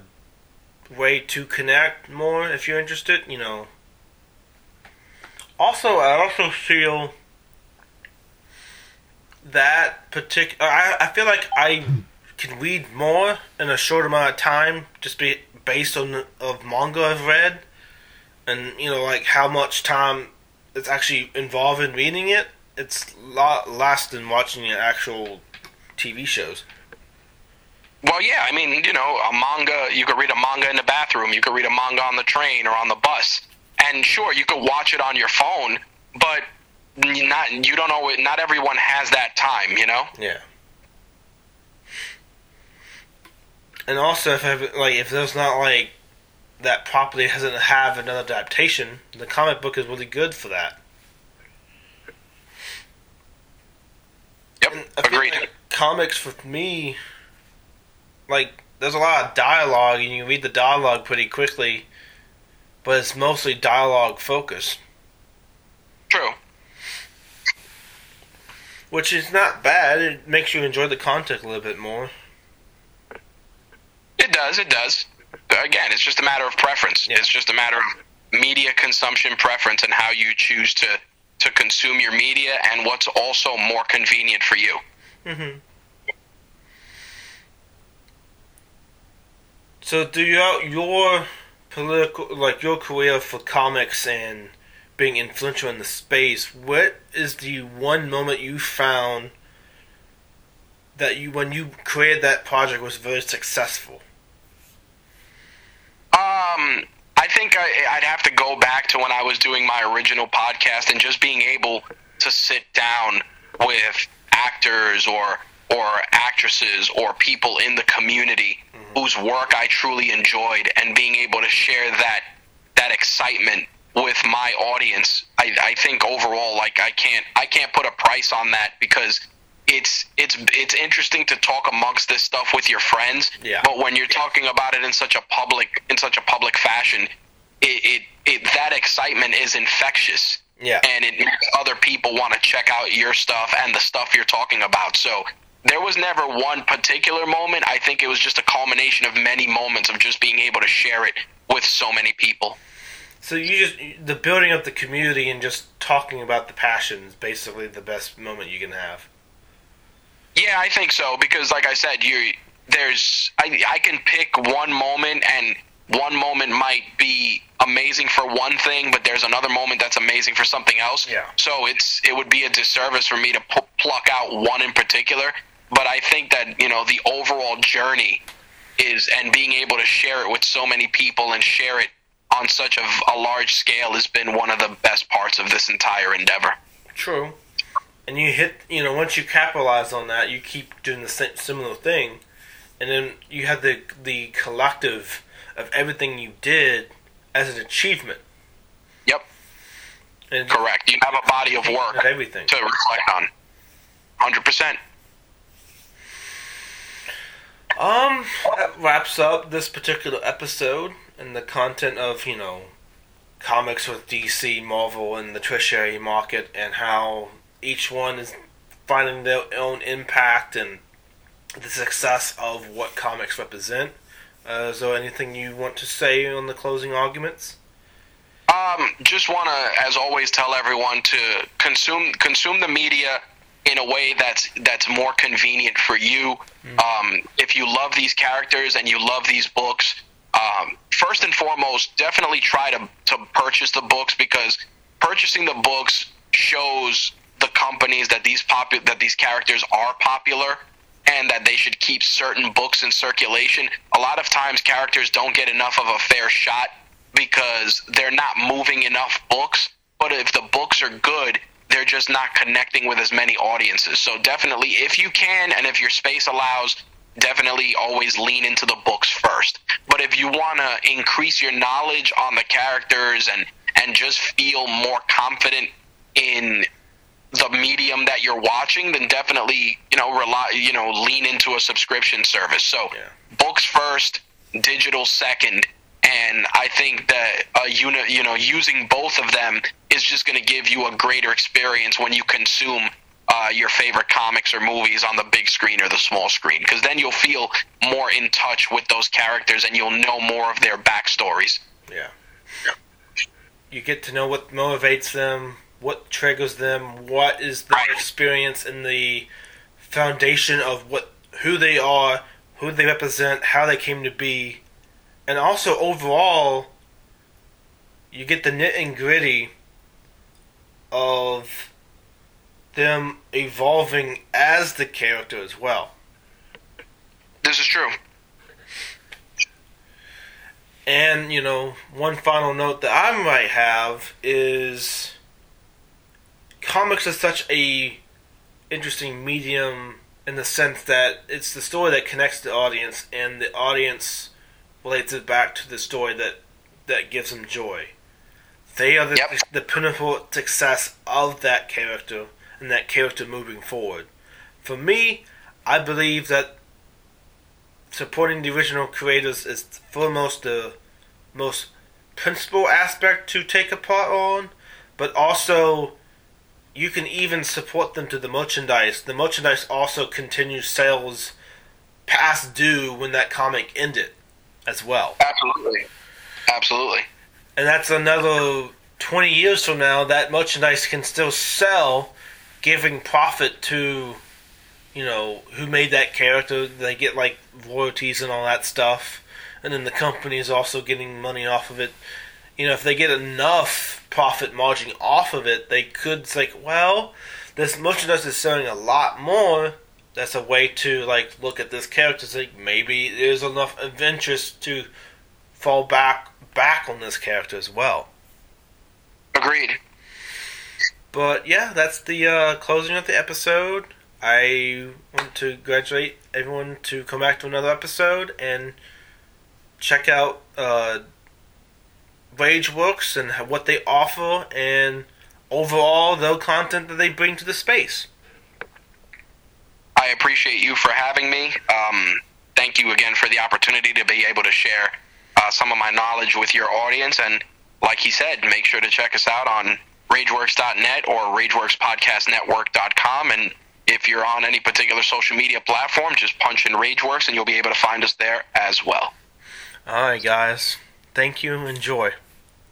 way to connect more if you're interested. You know. Also, I also feel that particular. I I feel like I can read more in a short amount of time, just be based on of manga I've read, and you know like how much time it's actually involved in reading it. It's a lot less than watching actual TV shows. Well, yeah, I mean, you know, a manga, you could read a manga in the bathroom, you could read a manga on the train or on the bus. And sure, you could watch it on your phone, but not you don't know not everyone has that time, you know? Yeah. And also if I, like if there's not like that property doesn't have another adaptation, the comic book is really good for that. Yep, agreed. Like comics for me like there's a lot of dialogue and you read the dialogue pretty quickly, but it's mostly dialogue focused. True. Which is not bad. It makes you enjoy the content a little bit more. It does. It does. Again, it's just a matter of preference. Yeah. It's just a matter of media consumption preference and how you choose to to consume your media and what's also more convenient for you. Mm-hmm. So, throughout your political like your career for comics and being influential in the space? What is the one moment you found that you when you created that project was very successful? Um, I think I, I'd have to go back to when I was doing my original podcast and just being able to sit down with actors or or actresses or people in the community mm-hmm. whose work I truly enjoyed and being able to share that that excitement with my audience I, I think overall like I can't I can't put a price on that because it's it's it's interesting to talk amongst this stuff with your friends yeah. but when you're talking about it in such a public in such a public fashion it, it, it that excitement is infectious yeah. and it makes other people want to check out your stuff and the stuff you're talking about so there was never one particular moment. I think it was just a culmination of many moments of just being able to share it with so many people. So you just the building up the community and just talking about the passion is basically the best moment you can have. Yeah, I think so because, like I said, you there's I I can pick one moment and one moment might be amazing for one thing, but there's another moment that's amazing for something else. Yeah. So it's it would be a disservice for me to p- pluck out one in particular but I think that you know the overall journey is and being able to share it with so many people and share it on such a, a large scale has been one of the best parts of this entire endeavor. True, and you hit you know once you capitalize on that, you keep doing the same, similar thing, and then you have the the collective of everything you did as an achievement. Yep. And Correct. You have a body of work everything to reflect on. Hundred percent. Um, that wraps up this particular episode and the content of, you know, comics with DC, Marvel, and the tertiary market, and how each one is finding their own impact and the success of what comics represent. Uh, is there anything you want to say on the closing arguments? Um, just want to, as always, tell everyone to consume consume the media in a way that's that's more convenient for you. Mm-hmm. Um, if you love these characters and you love these books, um, first and foremost, definitely try to to purchase the books because purchasing the books shows the companies that these popu- that these characters are popular and that they should keep certain books in circulation. A lot of times, characters don't get enough of a fair shot because they're not moving enough books. But if the books are good, they're just not connecting with as many audiences. So definitely, if you can and if your space allows, definitely always lean into the books first. But if you want to increase your knowledge on the characters and and just feel more confident in the medium that you're watching, then definitely you know rely you know lean into a subscription service. So Yeah. books first, digital second, and I think that a unit you know using both of them is just going to give you a greater experience when you consume. Uh, your favorite comics or movies on the big screen or the small screen, because then you'll feel more in touch with those characters and you'll know more of their backstories. Yeah. You get to know what motivates them, what triggers them, what is their Right. experience in the foundation of what who they are, who they represent, how they came to be, and also overall you get the nit and gritty of them evolving as the character as well. This is true. And, you know, one final note that I might have is comics is such a interesting medium in the sense that it's the story that connects the audience and the audience relates it back to the story that that gives them joy. They are the, Yep. the pinnacle success of that character and that character moving forward. For me, I believe that supporting the original creators is foremost the most principal aspect to take a part on, but also you can even support them to the merchandise. The merchandise also continues sales past due when that comic ended as well. Absolutely. Absolutely. And that's another 20 years from now, that merchandise can still sell, giving profit to, you know, who made that character. They get like royalties and all that stuff. And then the company is also getting money off of it. You know, if they get enough profit margin off of it, they could say, well, this merchandise is selling a lot more. That's a way to like look at this character. Say maybe there's enough adventures to fall back back on this character as well. Agreed. But yeah, that's the uh, closing of the episode. I want to congratulate everyone to come back to another episode and check out uh, Rageworks and what they offer and overall the content that they bring to the space. I appreciate you for having me. Um, thank you again for the opportunity to be able to share uh, some of my knowledge with your audience. And like he said, make sure to check us out on RageWorks.net or RageWorksPodcastNetwork.com. And if you're on any particular social media platform, just punch in RageWorks and you'll be able to find us there as well. All right, guys. Thank you. Enjoy.